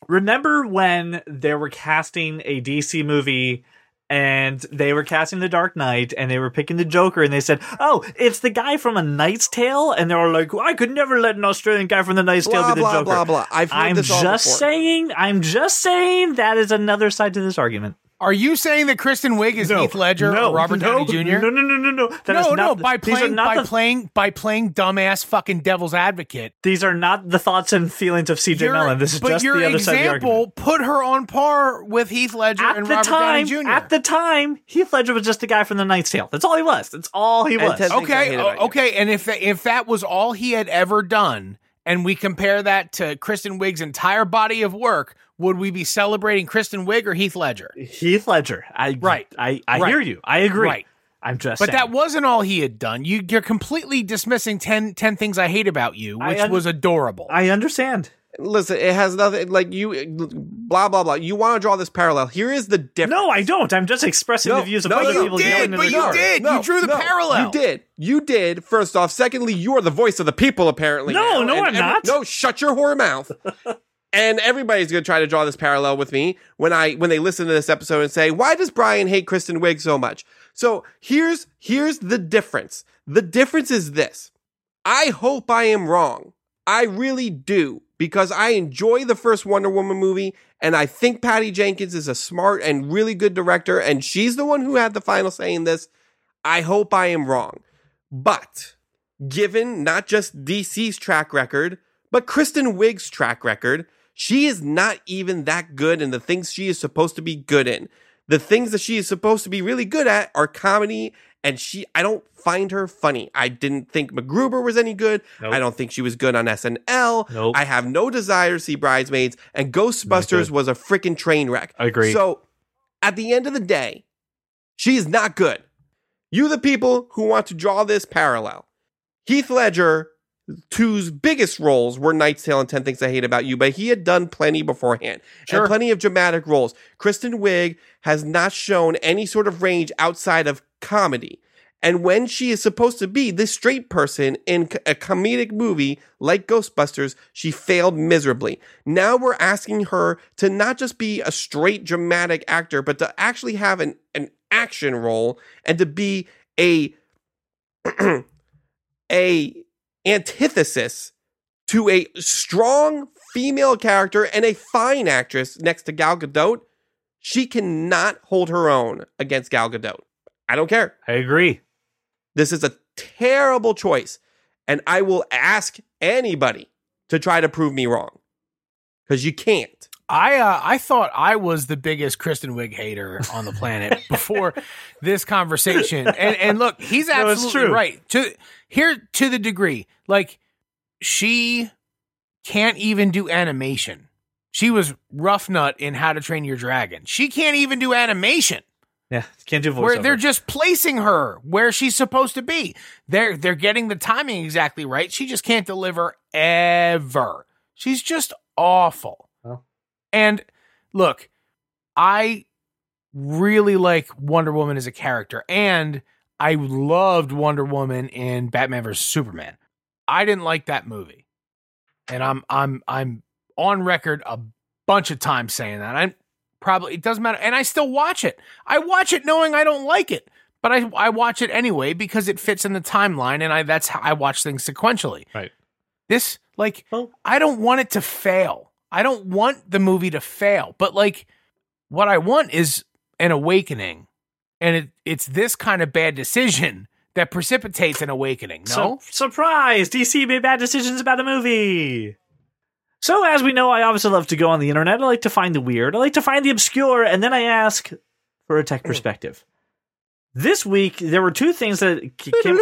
Remember when they were casting a DC movie and they were casting The Dark Knight and they were picking the Joker and they said, "Oh, it's the guy from A Knight's Tale," and they were like, "I could never let an Australian guy from The Knight's Tale be the blah Joker." blah blah. I've heard I'm this all just before. saying. I'm just saying that is another side to this argument. Are you saying that Kristen Wiig is Heath Ledger no, or Robert no, Downey Jr.? No, no, no, no, no. That is no, not no. the- By playing not by the, playing by playing dumbass fucking devil's advocate. These are not the thoughts and feelings of CJ Your- Mellon. This is but just your the other side of the argument. example put her on par with Heath Ledger At and the Robert time, Downey Jr. at the time, Heath Ledger was just the guy from The Knight's Tale. That's all he was. That's all he was. Ted- things I okay, hate o- about you. okay, and if that, if that was all he had ever done, and we compare that to Kristen Wiig's entire body of work, would we be celebrating Kristen Wiig or Heath Ledger? Heath Ledger. I Right. I, I Right. hear you. I agree. Right. I'm just But saying. that wasn't all he had done. You, you're completely dismissing 10, 10 things I hate about you, which un- was adorable. I understand. Listen, it has nothing like you. Blah blah blah. You want to draw this parallel? Here is the difference. No, I don't. I'm just expressing No, the views of no, other no, people no. yelling did, but you dark. did. You drew the parallel. You did. You did. First off. Secondly, you are the voice of the people. Apparently. No, now, no, I'm every- not. No, shut your whore mouth. and everybody's going to try to draw this parallel with me when I when they listen to this episode and say, "Why does Brian hate Kristen Wiig so much?" So here's here's the difference. The difference is this. I hope I am wrong. I really do because I enjoy the first Wonder Woman movie and I think Patty Jenkins is a smart and really good director and she's the one who had the final say in this. I hope I am wrong. But given not just DC's track record, but Kristen Wiig's track record, she is not even that good in the things she is supposed to be good in. The things that she is supposed to be really good at are comedy, and she I don't find her funny. I didn't think MacGruber was any good. Nope. I don't think she was good on SNL. Nope. I have no desire to see Bridesmaids, and Ghostbusters was a freaking train wreck. I agree. So at the end of the day, she is not good. You, the people who want to draw this parallel, Heath Ledger, whose biggest roles were Knight's Tale and 10 Things I Hate About You, but he had done plenty beforehand Sure. and plenty of dramatic roles. Kristen Wiig has not shown any sort of range outside of comedy. And when she is supposed to be this straight person in a comedic movie like Ghostbusters, she failed miserably. Now we're asking her to not just be a straight dramatic actor, but to actually have an, an action role and to be a a antithesis to a strong female character and a fine actress next to Gal Gadot. She cannot hold her own against Gal Gadot. I don't care. I agree. This is a terrible choice. And I will ask anybody to try to prove me wrong. Because you can't. I uh, I thought I was the biggest Kristen Wiig hater on the planet before this conversation. And and look, he's No, absolutely true. right. To here to the degree. Like she can't even do animation. She was Ruffnut in How to Train Your Dragon. She can't even do animation. Yeah, can't do voiceover. Where they're just placing her where she's supposed to be. They're they're getting the timing exactly right. She just can't deliver ever. She's just awful. And look, I really like Wonder Woman as a character, and I loved Wonder Woman in Batman vs Superman. I didn't like that movie, and I'm I'm I'm on record a bunch of times saying that. I'm probably it doesn't matter, and I still watch it. I watch it knowing I don't like it, but I I watch it anyway because it fits in the timeline, and I that's how I watch things sequentially. Right. This like Well- I don't want it to fail. I don't want the movie to fail, but like what I want is an awakening, and it, it's this kind of bad decision that precipitates an awakening. No, Su- surprise! DC made bad decisions about a movie. So, as we know, I obviously love to go on the internet. I like to find the weird. I like to find the obscure, and then I ask for a tech hmm. perspective. This week there were two things that came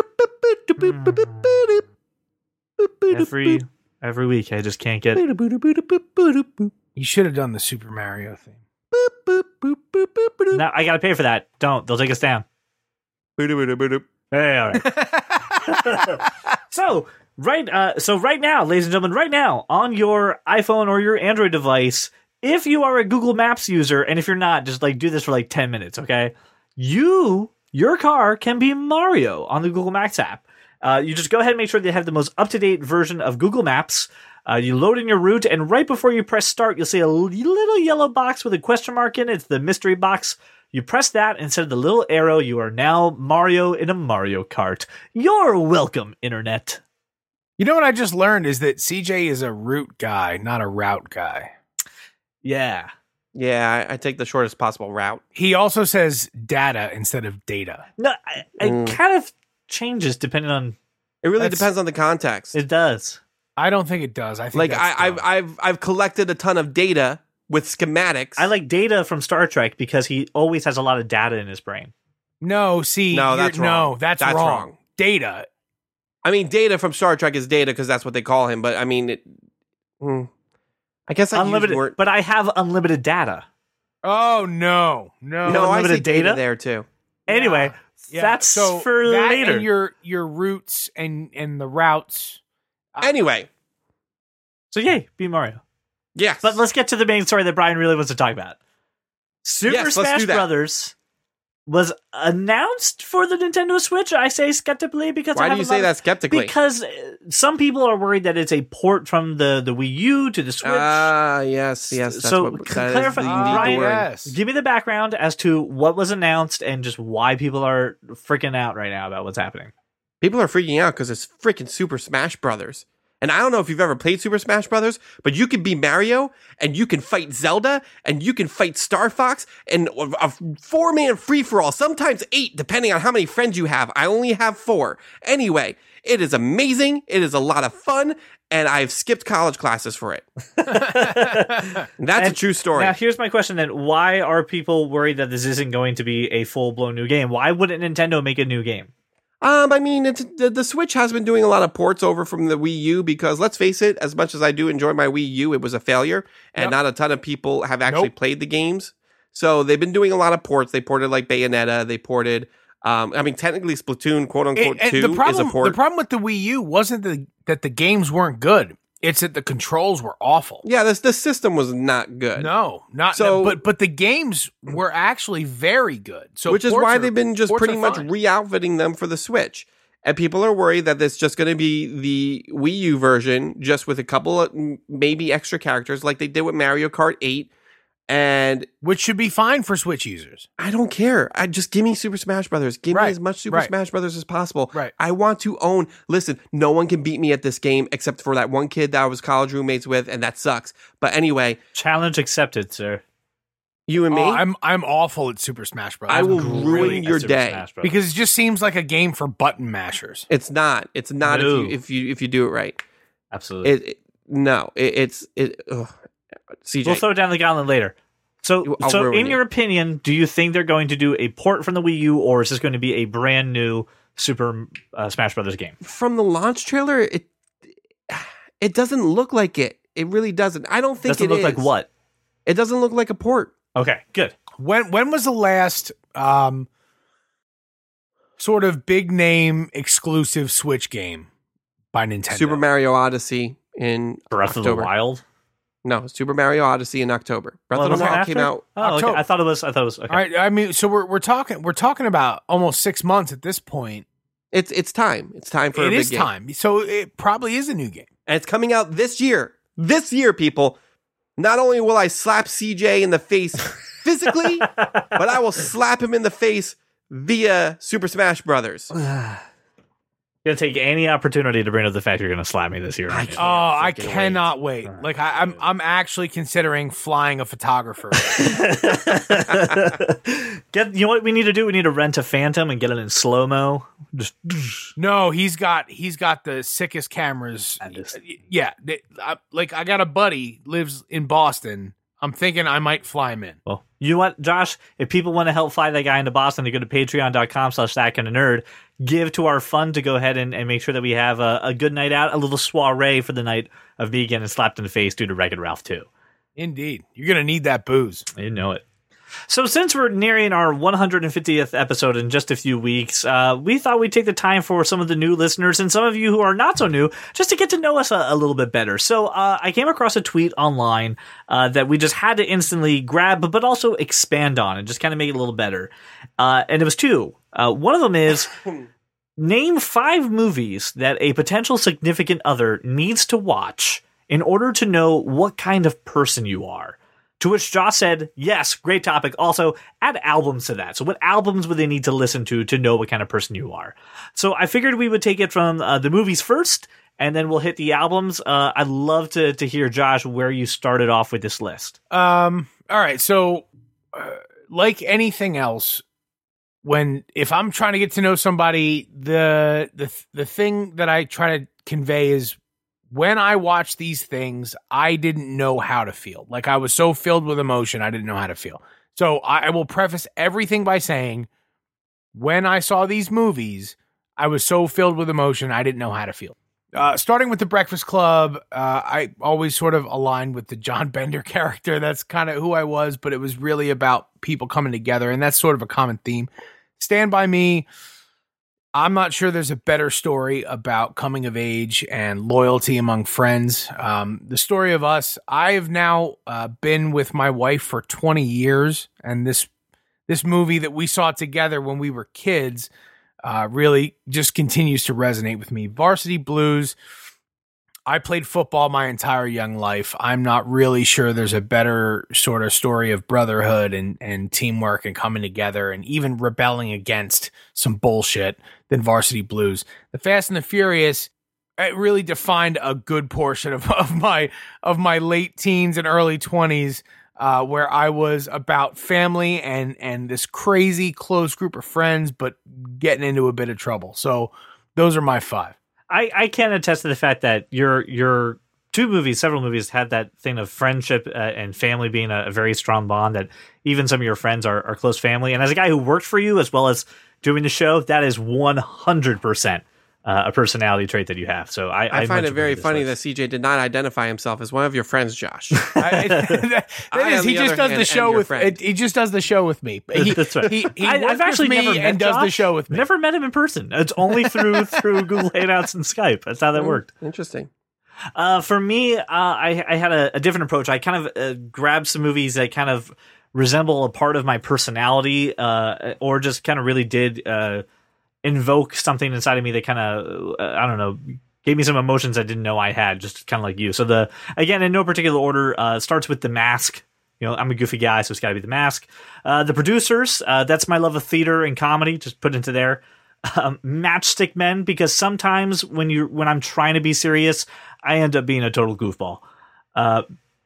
every every week. I just can't get. You should have done the Super Mario thing. Now I gotta pay for that. Don't. They'll take us down. Hey, all right. so right, uh, so right now, ladies and gentlemen, right now on your iPhone or your Android device, if you are a Google Maps user, and if you're not, just like do this for like ten minutes, okay? You, your car can be Mario on the Google Maps app. Uh, you just go ahead and make sure they have the most up to date version of Google Maps. Uh, you load in your route, and right before you press start, you'll see a little yellow box with a question mark in it. It's the mystery box. You press that instead of the little arrow, you are now Mario in a Mario Kart. You're welcome, Internet. You know what I just learned is that CJ is a route guy, not a route guy. Yeah. Yeah, I, I take the shortest possible route. He also says data instead of data. No, I, it Mm. kind of changes depending on. It really That's- depends on the context. It does. I don't think it does. I think like that's I, I've dumb. I've I've collected a ton of data with schematics. I like Data from Star Trek because he always has a lot of data in his brain. no. See, No, you're- that's wrong. No, that's, That's wrong. wrong. Data. I mean, data from Star Trek is data because that's what they call him. But I mean, it, hmm. I guess I unlimited, Word, but I have unlimited data. Oh no, no, no, I unlimited see data data? there too. Anyway, Yeah, that's so for that later. And your your routes and and the routes. Uh, anyway, so yay, be Mario. yes, But let's get to the main story that Brian really wants to talk about. Super Yes, let's Smash do that. Brothers was announced for the Nintendo Switch. I say skeptically because I Why do have you say lot that skeptically? Because uh, some people are worried that it's a port from the the Wii U to the Switch. Ah, yes, yes. That's So, what, c- that is clarify- the, Ryan- yes. Give me the background as to what was announced and just why people are freaking out right now about what's happening. People are freaking out because it's freaking Super Smash Brothers. And I don't know if you've ever played Super Smash Brothers, but you can be Mario and you can fight Zelda and you can fight Star Fox and a four man free for all, sometimes eight, depending on how many friends you have. I only have four. Anyway, it is amazing. It is a lot of fun. And I've skipped college classes for it. That's a true story. Now, here's my question then. Why are people worried that this isn't going to be a full blown new game? Why wouldn't Nintendo make a new game? Um, I mean, it's, the, the Switch has been doing a lot of ports over from the Wii U because let's face it, as much as I do enjoy my Wii U, it was a failure, and Yep. not a ton of people have actually Nope. played the games. So they've been doing a lot of ports. They ported like Bayonetta. They ported. Um, I mean, technically, Splatoon, quote unquote, and two the problem, is a port. the problem with the Wii U wasn't the, that the games weren't good. It's that the controls were awful. yeah, this the system was not good. No, not So- but but the games were actually very good. So which is why are- they've been just pretty much re-outfitting them for the Switch. And people are worried that it's just going to be the Wii U version, just with a couple of maybe extra characters, like they did with Mario Kart 8. And which should be fine for Switch users. I don't care. I just give me Super Smash Brothers. Give me as much Super right. Smash Brothers as possible. Right. I want to own. Listen, no one can beat me at this game except for that one kid that I was college roommates with, and that sucks. But anyway, Challenge accepted, sir. you and me, Oh, I'm I'm awful at Super Smash Bros. I will I'm ruin great your day. Smash Bros. because it just seems like a game for button mashers. it's not. It's not No. if you if you if you do it right. Absolutely. It, it no, it, it's it. Ugh. CJ, we'll throw it down the gauntlet later. So, I'll so ruin in you. your opinion, do you think they're going to do a port from the Wii U, or is this going to be a brand new Super uh, Smash Brothers game? from the launch trailer, it it doesn't look like it. It really doesn't. I don't think Doesn't it look like what? It doesn't look like a port. Okay, good. When when was the last um sort of big name exclusive Switch game by Nintendo? Super Mario Odyssey in Breath October. of the Wild. No, Super Mario Odyssey in October. Breath Well, of the Wild came out. Oh, okay. I thought it was. I thought it was. Okay. All right, I mean, so we're we're talking we're talking about almost six months at this point. It's it's time. It's time for a It big is game. time, so it probably is a new game. and it's coming out this year. This year, people. Not only will I slap CJ in the face physically, but I will slap him in the face via Super Smash Brothers. Gonna take any opportunity to bring up the fact you're gonna slap me this year. I Oh, I freaking wait. cannot wait. Like I, I'm I'm actually considering flying a photographer. get you know what we need to do? We need to rent a Phantom and get it in slow mo. Just no, he's got he's got the sickest cameras. Just- Yeah, they- I- like I got a buddy lives in Boston. I'm thinking I might fly him in. well, You know what, Josh? If people want to help fly that guy into Boston, they go to patreon.com slash that kind of nerd. Give to our fund to go ahead and, and make sure that we have a, a good night out, a little soiree for the night of me getting slapped in the face due to Wreck-It Ralph 2. Indeed. You're going to need that booze. You know it. So, since we're nearing our 150th episode in just a few weeks, uh, we thought we'd take the time for some of the new listeners and some of you who are not so new just to get to know us a, a little bit better. So, uh, I came across a tweet online uh, that we just had to instantly grab, but also expand on and just kind of make it a little better. Uh, and it was two. Uh, one of them is name five movies that a potential significant other needs to watch in order to know what kind of person you are. To which Josh said, Yes, great topic. Also, add albums to that. So, what albums would they need to listen to to know what kind of person you are? So, I figured we would take it from uh, the movies first, and then we'll hit the albums. Uh, I'd love to, to hear, Josh, where you started off with this list. Um. All right. So, uh, like anything else, when if I'm trying to get to know somebody, the the the thing that I try to convey is when I watch these things, I didn't know how to feel. Like I was so filled with emotion, I didn't know how to feel. So I, I will preface everything by saying, when I saw these movies, I was so filled with emotion, I didn't know how to feel. Uh, starting with the Breakfast Club, uh, I always sort of aligned with the John Bender character. That's kind of who I was, but it was really about people coming together, and that's sort of a common theme. Stand by Me. I'm not sure there's a better story about coming of age and loyalty among friends. Um, the story of us. I have now uh, been with my wife for 20 years, and this this movie that we saw together when we were kids uh, really just continues to resonate with me. Varsity Blues. I played football my entire young life. I'm not really sure there's a better sort of story of brotherhood and, and teamwork and coming together and even rebelling against some bullshit than Varsity Blues. The Fast and the Furious, it really defined a good portion of, of my of my late teens and early twenties, uh, where I was about family and and this crazy close group of friends, but getting into a bit of trouble. So those are my five. I, I can attest to the fact that your your two movies, several movies, had that thing of friendship uh, and family being a, a, very strong bond. That even some of your friends are, are close family. And as a guy who worked for you as well as doing the show, that is one hundred percent uh, a personality trait that you have. So I, I, I find it very funny list. that CJ did not identify himself as one of your friends, Josh. I, that, that is, he just does hand, the show with it, he just does the show with me. He, That's right. He, he I, have actually never met and does the show with me. Never met him in person. It's only through through Google Hangouts and Skype. That's how that mm, worked. Interesting. Uh, for me, uh, I, I had a, a, different approach. I kind of uh, grabbed some movies that kind of resemble a part of my personality, uh, or just kind of really did uh, invoke something inside of me that kind of uh, I don't know gave me some emotions I didn't know I had, just kind of like you. So the again in no particular order uh, starts with the mask. You know, I'm a goofy guy, so it's got to be the mask. Uh, the producers, uh, that's my love of theater and comedy. Just put into there. Um, Matchstick Men, because sometimes when you when I'm trying to be serious, I end up being a total goofball.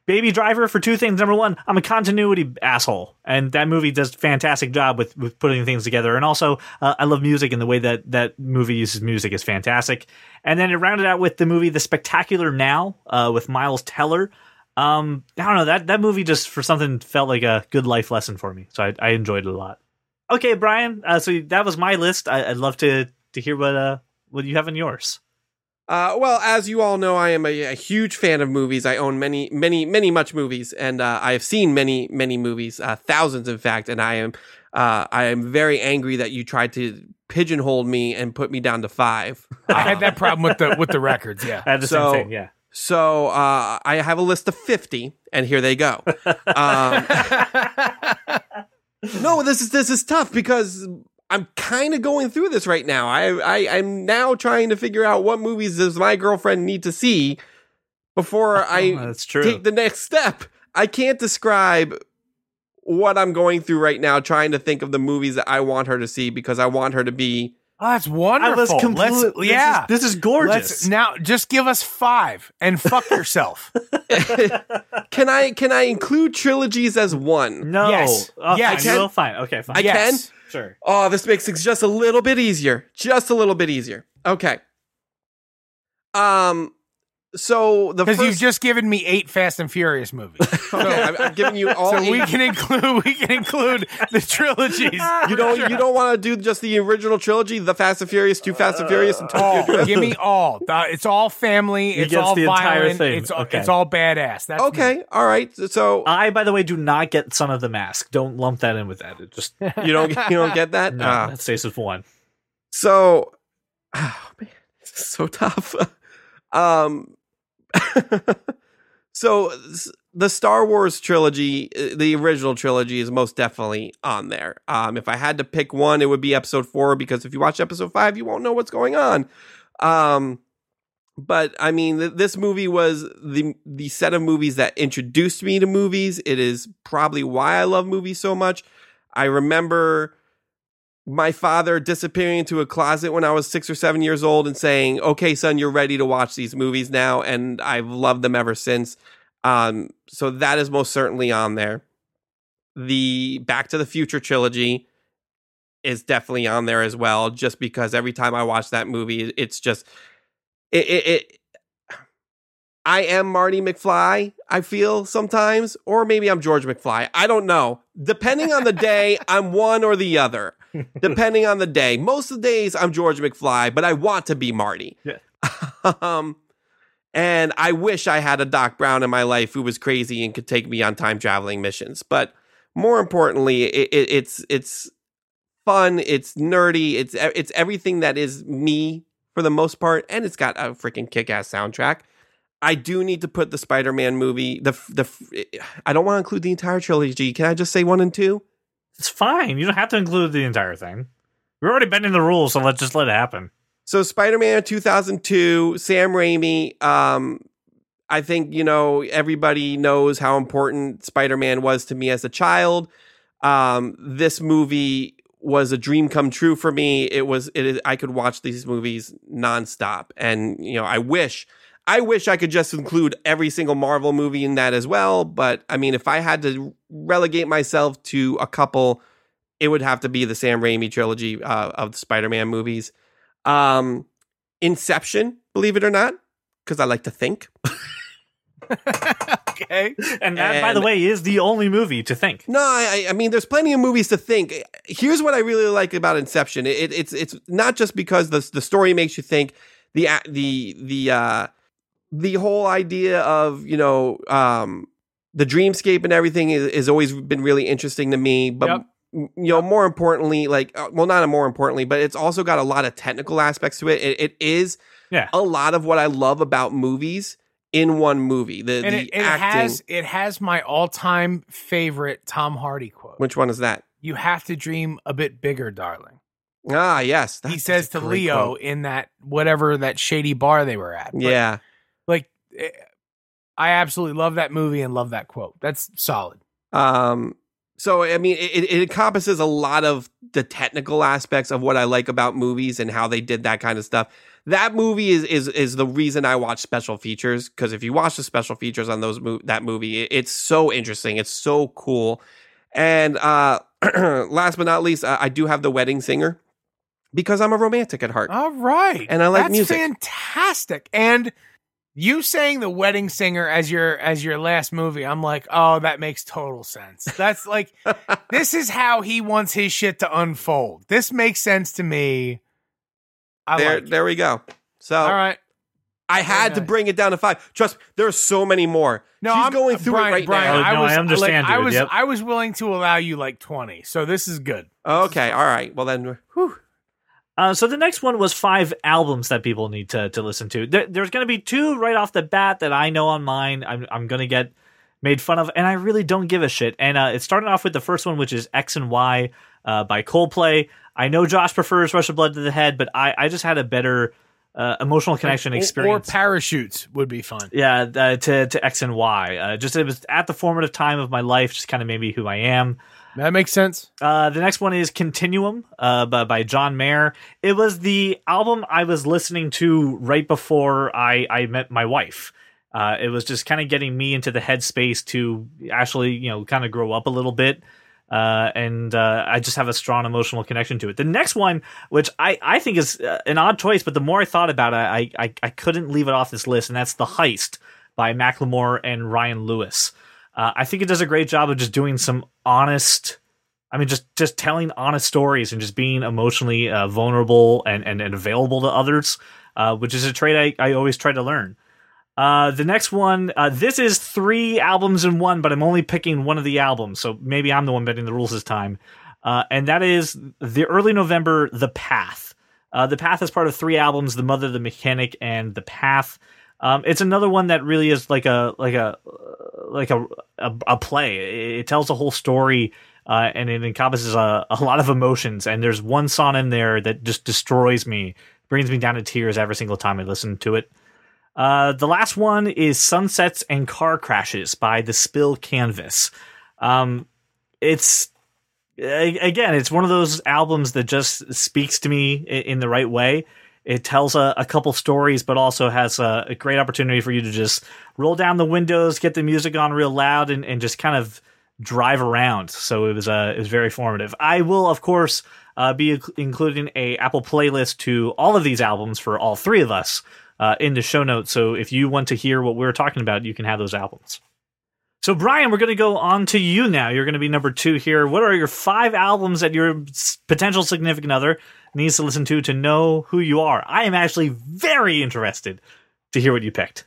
Baby Driver for two things. Number one, I'm a continuity asshole, and that movie does a fantastic job with with putting things together. And also, uh, I love music, and the way that that movie uses music is fantastic. And then it rounded out with the movie The Spectacular Now uh, with Miles Teller. Um, I don't know that that movie just for something felt like a good life lesson for me, so I, I enjoyed it a lot. Okay, Brian. Uh, so that was my list. I, would love to to hear what uh what you have in yours. Uh, well, as you all know, I am a, a, huge fan of movies. I own many, many, many much movies, and uh, I have seen many, many movies, uh, thousands, in fact. And I am, uh, I am very angry that you tried to pigeonhole me and put me down to five. I had that problem with the with the records. Yeah, I had the so, same thing. Yeah. So uh, I have a list of fifty, and here they go. Um, no, this is this is tough because I'm kind of going through this right now. I, I I'm now trying to figure out what movies does my girlfriend need to see before oh, I that's true. take the next step. I can't describe what I'm going through right now, trying to think of the movies that I want her to see because I want her to be. Oh, that's wonderful. I was yeah, this is, this is gorgeous. Let's, now, just give us five and fuck yourself. can I can I include trilogies as one? No. Yes. Oh, yes. I can. Fine. Okay. Fine. I yes. can. Sure. Oh, this makes things just a little bit easier. Just a little bit easier. Okay. Um so the Because first, you've just given me eight Fast and Furious movies. okay, I'm, I'm giving you all. so eight. we can include we can include the trilogies. you don't you don't want to do just the original trilogy, the Fast and Furious, Two Fast and Furious, and Tokyo all. Drift. Give me all. The- It's all family. He It's all the entire violent. thing. It's all, Okay. it's all badass. That's me. Okay, all right. So I, by the way, do not get Son of the Mask. Don't lump that in with that. It just you don't you don't get that. no, Ah. that stays with one. So, oh man, this is so tough. um, so the Star Wars trilogy, uh, the original trilogy, is most definitely on there. Um, if I had to pick one, it would be Episode Four because if you watch Episode Five, you won't know what's going on. Um, but I mean, th- this movie was the the set of movies that introduced me to movies. It is probably why I love movies so much. I remember my father disappearing into a closet when I was six or seven years old and saying, "Okay, son, you're ready to watch these movies now," and I've loved them ever since. Um, so that is most certainly on there. The Back to the Future trilogy is definitely on there as well, just because every time I watch that movie, it's just it. it, it I am Marty McFly, I feel sometimes, or maybe I'm George McFly. I don't know. Depending on the day, I'm one or the other. Depending on the day. Most of the days, I'm George McFly, but I want to be Marty. Yeah. um, and I wish I had a Doc Brown in my life who was crazy and could take me on time traveling missions. But more importantly, it, it, it's it's fun. It's nerdy. It's it's everything that is me for the most part, and it's got a freaking kick ass soundtrack. I do need to put the Spider Man movie. The the I don't want to include the entire trilogy. Can I just say one and two? It's fine. You don't have to include the entire thing. We're already bending the rules, so let's just let it happen. So Spider Man 2002, Sam Raimi. Um, I think you know everybody knows how important Spider Man was to me as a child. Um, this movie was a dream come true for me. It was it is I could watch these movies nonstop, and you know I wish I wish I could just include every single Marvel movie in that as well. But I mean, if I had to relegate myself to a couple, it would have to be the Sam Raimi trilogy uh, of the Spider Man movies. Um, Inception, believe it or not, because I like to think. okay. And that, by the way, is the only movie to think. No, I, I mean, there's plenty of movies to think. Here's what I really like about Inception. It, it's it's not just because the the story makes you think. The the the uh, the whole idea of you know um, the dreamscape and everything is, is always been really interesting to me. But Yep. you know, more importantly, like uh, well, not more importantly, but it's also got a lot of technical aspects to it. It, it is Yeah. a lot of what I love about movies in one movie. The And the it, it acting. has it has my all time favorite Tom Hardy quote. Which one is that? you have to dream a bit bigger, darling. Ah, yes. he says to Leo quote. in that whatever that shady bar they were at. But, Yeah. Like eh, I absolutely love that movie and love that quote. That's solid. Um, so I mean, it, it encompasses a lot of the technical aspects of what I like about movies and how they did that kind of stuff. That movie is is is the reason I watch special features because if you watch the special features on those mo- that movie, it, it's so interesting. It's so cool. And uh, last but not least, I, I do have the Wedding Singer because I'm a romantic at heart. All right. And I like That's music. fantastic. And you saying the wedding singer as your as your last movie, I'm like, oh, that makes total sense. That's like this is how he wants his shit to unfold. This makes sense to me. I there, like it. there we go. So All right. I had to bring it down to five. Trust me, there are so many more. No, She's I'm going uh, through Brian, it right Brian, now. Oh, I no, was I understand, like, I was Yep. I was willing to allow you like 20. So this is good. Okay, all right. Well then, whew. Uh, so the next one was five albums that people need to to listen to. There, there's going to be two right off the bat that I know on mine. I'm I'm going to get made fun of, and I really don't give a shit. And uh, it started off with the first one, which is X and Y uh, by Coldplay. I know Josh prefers Rush of Blood to the Head, but I I just had a better uh, emotional connection Or- experience. Or parachutes would be fun. yeah, uh, to to X and Y. Uh, just it was at the formative time of my life, just kind of made me who I am. That makes sense. Uh, the next one is Continuum uh, by, by John Mayer. It was the album I was listening to right before I, I met my wife. Uh, it was just kind of getting me into the headspace to actually, you know, kind of grow up a little bit. Uh, and uh, I just have a strong emotional connection to it. The next one, which I, I think is uh, an odd choice, but the more I thought about it, I, I, I couldn't leave it off this list, and that's The Heist by Macklemore and Ryan Lewis. Uh, I think it does a great job of just doing some honest, I mean, just just telling honest stories and just being emotionally uh, vulnerable and, and, and available to others, uh, which is a trait I, I always try to learn. Uh, the next one, uh, this is three albums in one, but I'm only picking one of the albums, so maybe I'm the one bending the rules this time. Uh, and that is the early November, The Path. Uh, the Path is part of three albums: The Mother, The Mechanic, and The Path. Um, it's another one that really is like a like a like a a, a play. It, tells a whole story. Uh, and it encompasses a, a lot of emotions. And there's one song in there that just destroys me, brings me down to tears every single time I listen to it. Uh, the last one is Sunsets and Car Crashes by The Spill Canvas. Um, it's again, it's one of those albums that just speaks to me in, the right way. It tells a, a couple stories, but also has a, a, great opportunity for you to just roll down the windows, get the music on real loud, and, and just kind of drive around. So it was uh, it was very formative. I will, of course, uh, be including a Apple playlist to all of these albums for all three of us uh, in the show notes. So if you want to hear what we're talking about, you can have those albums. So, Brian, we're going to go on to you now. You're going to be number two here. What are your five albums that your potential significant other needs to listen to to know who you are? I am actually very interested to hear what you picked.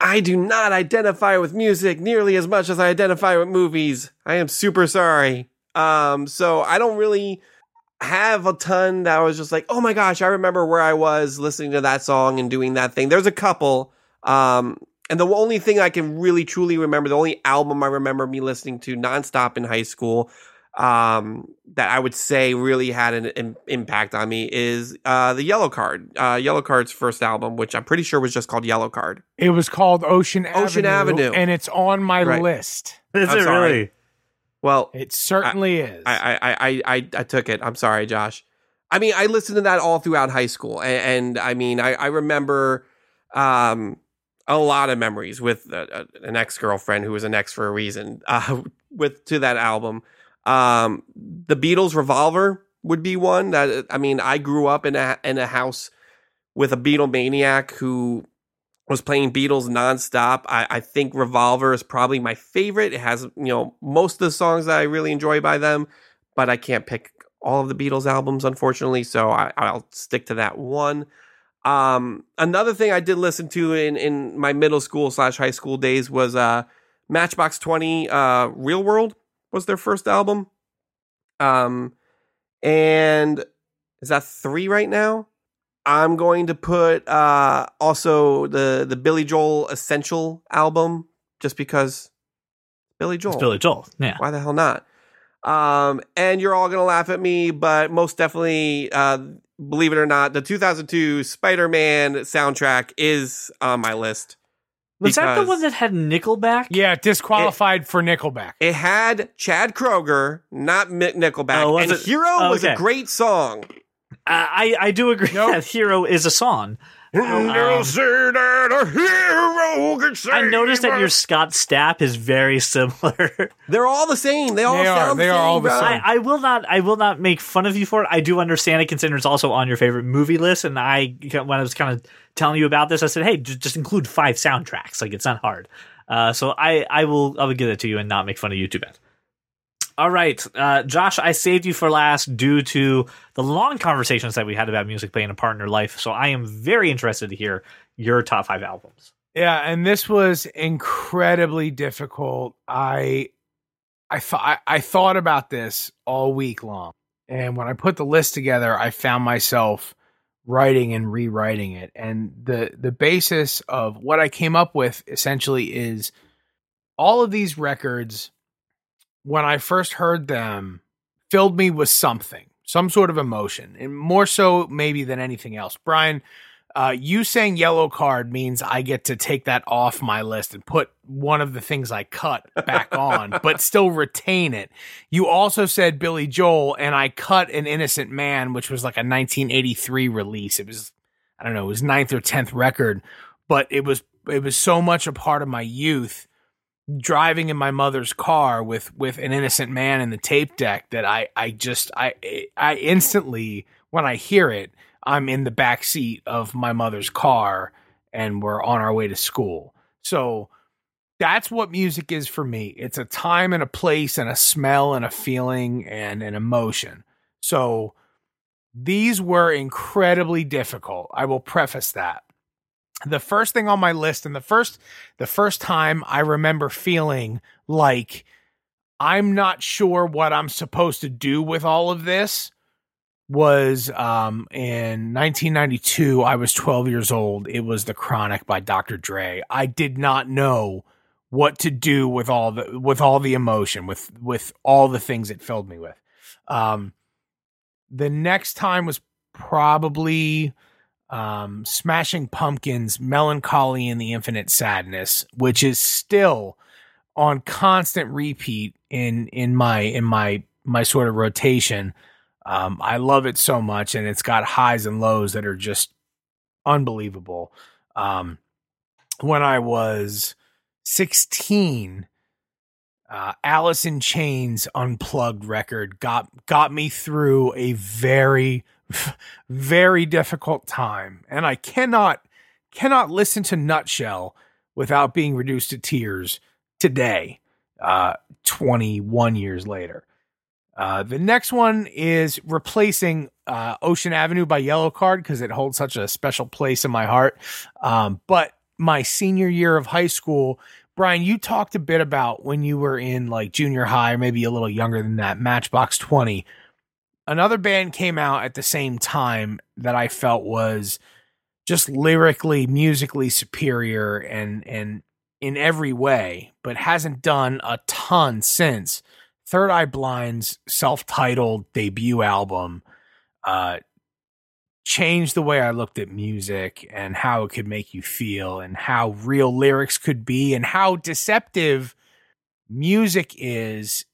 I do not identify with music nearly as much as I identify with movies. I am super sorry. Um, so I don't really have a ton that was just like, oh my gosh, I remember where I was listening to that song and doing that thing. There's a couple. Um, and the only thing I can really truly remember, the only album I remember me listening to nonstop in high school, um, that I would say really had an, an impact on me is uh, the Yellowcard. Uh, Yellowcard's first album, which I'm pretty sure was just called Yellow Card. It was called Ocean Ocean Avenue, Avenue. and it's on my right. list. Is I'm it sorry. really? Well, it certainly I, is. I, I, I, I, I took it. I'm sorry, Josh. I mean, I listened to that all throughout high school, and, and I mean, I, I remember um, a lot of memories with a, a, an ex girlfriend who was an ex for a reason. Uh, with to that album, um, the Beatles' Revolver would be one that I mean, I grew up in a in a house with a Beatle maniac who was playing Beatles nonstop. I, I think Revolver is probably my favorite. It has, you know, most of the songs that I really enjoy by them, but I can't pick all of the Beatles albums, unfortunately. So I, will stick to that one. Um, another thing I did listen to in, in my middle school slash high school days was uh, Matchbox 20 uh, Real World was their first album. Um, and is that three right now? I'm going to put uh, also the the Billy Joel Essential album just because Billy Joel. It's Billy Joel. Yeah. Why the hell not? Um, and you're all gonna laugh at me, but most definitely, uh, believe it or not, the 2002 Spider-Man soundtrack is on my list. Was that the one that had Nickelback? Yeah, disqualified it, for Nickelback. It had Chad Kroeger, not Nickelback. Oh, and it? Hero oh, was a great song. Uh, I I do agree nope. that "Hero" is a song. Um, I noticed that your Scott Stapp is very similar. They're all the same. They all they sound are. They are all the same. I, I, will not. I will not make fun of you for it. I do understand it, considering it's also on your favorite movie list. And I, when I was kind of telling you about this, I said, "Hey, just, just include five soundtracks. Like it's not hard." Uh, so I, I will, I will give it to you and not make fun of you too bad. All right, uh, Josh, I saved you for last due to the long conversations that we had about music playing a part in your life. So I am very interested to hear your top five albums. Yeah, and this was incredibly difficult. I I thought I, I thought about this all week long, and when I put the list together, I found myself writing and rewriting it. And the the basis of what I came up with essentially is all of these records when I first heard them filled me with something, some sort of emotion, and more so maybe than anything else. Brian, uh, you saying yellow card means I get to take that off my list and put one of the things I cut back on, but still retain it. You also said Billy Joel, and I cut An Innocent Man, which was like a 1983 release. It was, I don't know, it was ninth or tenth record, but it was it was so much a part of my youth driving in my mother's car with with an innocent man in the tape deck that I I just I I instantly when I hear it I'm in the back seat of my mother's car and we're on our way to school. So that's what music is for me. It's a time and a place and a smell and a feeling and an emotion. So these were incredibly difficult. I will preface that. The first thing on my list and the first the first time I remember feeling like I'm not sure what I'm supposed to do with all of this was um in 1992 I was 12 years old. It was The Chronic by Dr. Dre. I did not know what to do with all the with all the emotion with with all the things it filled me with. Um the next time was probably um Smashing Pumpkins Melancholy and the Infinite Sadness, which is still on constant repeat in in my in my my sort of rotation. Um, I love it so much, and it's got highs and lows that are just unbelievable. Um, when I was 16, uh, Alice in Chains unplugged record got got me through a very very difficult time, and I cannot cannot listen to Nutshell without being reduced to tears today, uh, 21 years later. Uh, the next one is replacing uh, Ocean Avenue by Yellowcard because it holds such a special place in my heart. Um, but my senior year of high school, Brian, you talked a bit about when you were in like junior high, or maybe a little younger than that, Matchbox 20. Another band came out at the same time that I felt was just lyrically, musically superior and and in every way, but hasn't done a ton since. Third Eye Blind's self-titled debut album uh, changed the way I looked at music and how it could make you feel and how real lyrics could be and how deceptive music is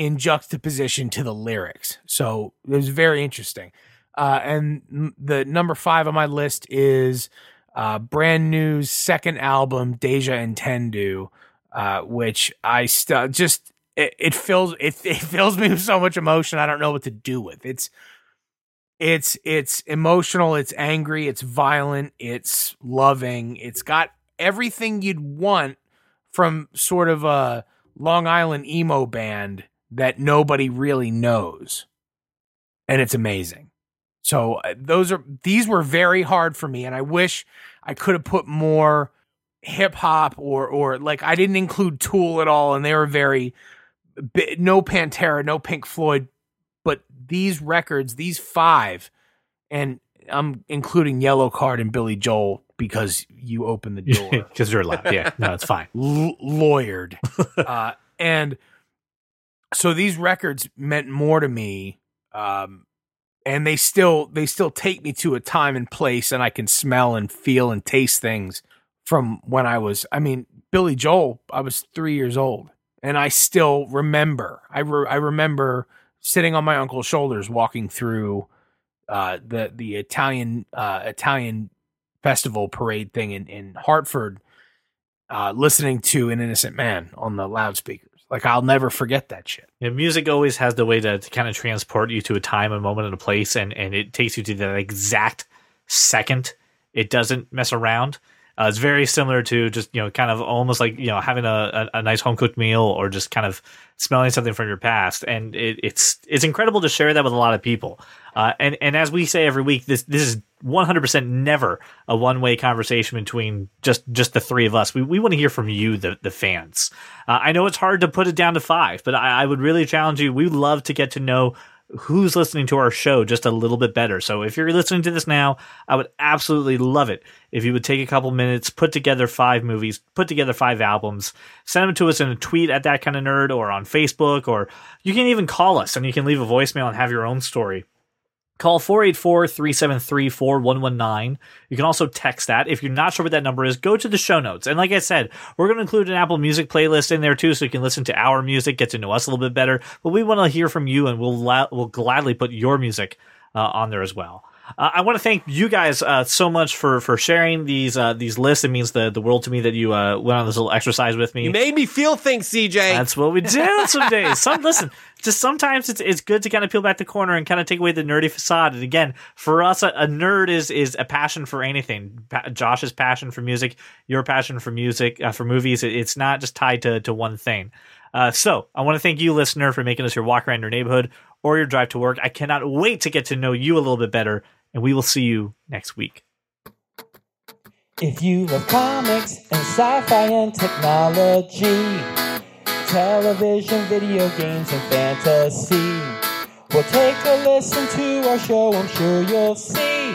in juxtaposition to the lyrics. So it was very interesting. Uh, and the number five on my list is uh, brand new's second album, Deja Entendu, uh, which I just it, it fills it, it fills me with so much emotion. I don't know what to do with. It's it's it's emotional, it's angry, it's violent, it's loving. It's got everything you'd want from sort of a Long Island emo band that nobody really knows. And it's amazing. So uh, those are these were very hard for me and I wish I could have put more hip hop or or like I didn't include Tool at all and they were very no Pantera, no Pink Floyd, but these records, these five, and I'm including Yellowcard and Billy Joel because you opened the door because you're allowed. Yeah, no, it's fine. L- lawyered, uh, and so these records meant more to me. Um, and they still they still take me to a time and place, and I can smell and feel and taste things from when I was. I mean, Billy Joel. I was three years old and I still remember. I re- I remember sitting on my uncle's shoulders, walking through uh, the the Italian uh, Italian festival parade thing in in Hartford, uh, listening to an innocent man on the loudspeakers. Like I'll never forget that shit. Yeah, music always has the way to, to kind of transport you to a time, a moment, and a place, and and it takes you to that exact second. It doesn't mess around. Uh, it's very similar to just you know kind of almost like you know having a, a, a nice home cooked meal or just kind of smelling something from your past, and it, it's it's incredible to share that with a lot of people. Uh, and and as we say every week, this this is 100% never a one way conversation between just just the three of us. We we want to hear from you, the the fans. Uh, I know it's hard to put it down to five, but I, I would really challenge you. We'd love to get to know who's listening to our show just a little bit better. So if you're listening to this now, I would absolutely love it if you would take a couple minutes, put together five movies, put together five albums, send them to us in a tweet at that kind of nerd or on Facebook, or you can even call us and you can leave a voicemail and have your own story. Call 484 373 4119. You can also text that. If you're not sure what that number is, go to the show notes. And like I said, we're going to include an Apple Music playlist in there too, so you can listen to our music, get to know us a little bit better. But we want to hear from you, and we'll, we'll gladly put your music uh, on there as well. Uh, I want to thank you guys uh, so much for for sharing these uh, these lists. It means the the world to me that you uh, went on this little exercise with me. You made me feel things, CJ. That's what we do some days. Some listen, just sometimes it's it's good to kind of peel back the corner and kind of take away the nerdy facade. And again, for us, a, a nerd is is a passion for anything. Pa- Josh's passion for music, your passion for music uh, for movies. It, it's not just tied to to one thing. Uh, so I want to thank you, listener, for making us your walk around your neighborhood or your drive to work. I cannot wait to get to know you a little bit better, and we will see you next week. If you love comics and sci-fi and technology, television, video games, and fantasy, well, take a listen to our show. I'm sure you'll see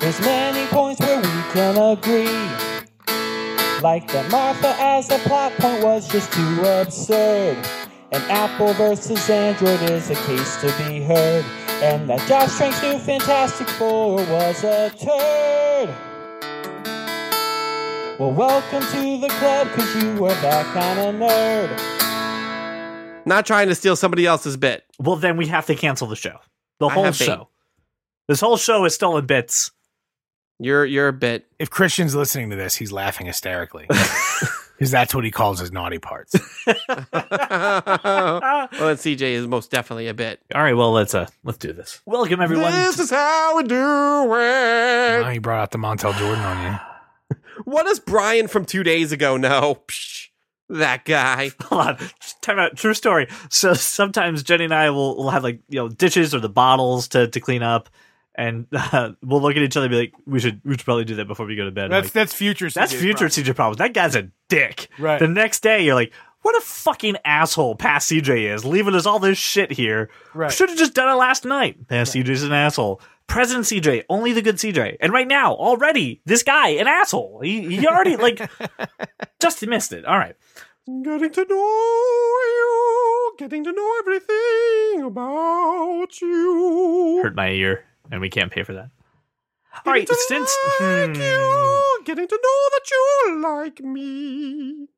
there's many points where we can agree. Like that Martha as a plot point was just too absurd. And Apple versus Android is a case to be heard. And that Josh Trank's new Fantastic Four was a turd. Well, welcome to the club, cause you are that kind of nerd. Not trying to steal somebody else's bit. Well, then we have to cancel the show. The whole have faith. show. This whole show is stolen bits. You're you're a bit. If Christian's listening to this, he's laughing hysterically. Because that's what he calls his naughty parts. well, and CJ is most definitely a bit. All right, well let's uh let's do this. Welcome everyone. This to- is how we do it. Now he brought out the Montel Jordan on you. What does Brian from two days ago know? Psh, that guy. Hold on, time out. True story. So sometimes Jenny and I will, will have like you know dishes or the bottles to to clean up, and uh, we'll look at each other and be like, we should we should probably do that before we go to bed. That's like, that's future. that's future problem. CJ problems. That guy's a dick. Right. The next day you're like. What a fucking asshole past CJ is, leaving us all this shit here. Right. Should have just done it last night. Past CJ's an asshole. President CJ, only the good CJ. And right now, already, this guy, an asshole. He, he already, like, just missed it. All right. Getting to know you, getting to know everything about you. Hurt my ear, and we can't pay for that. All right, since. like hmm. you, getting to know that you like me.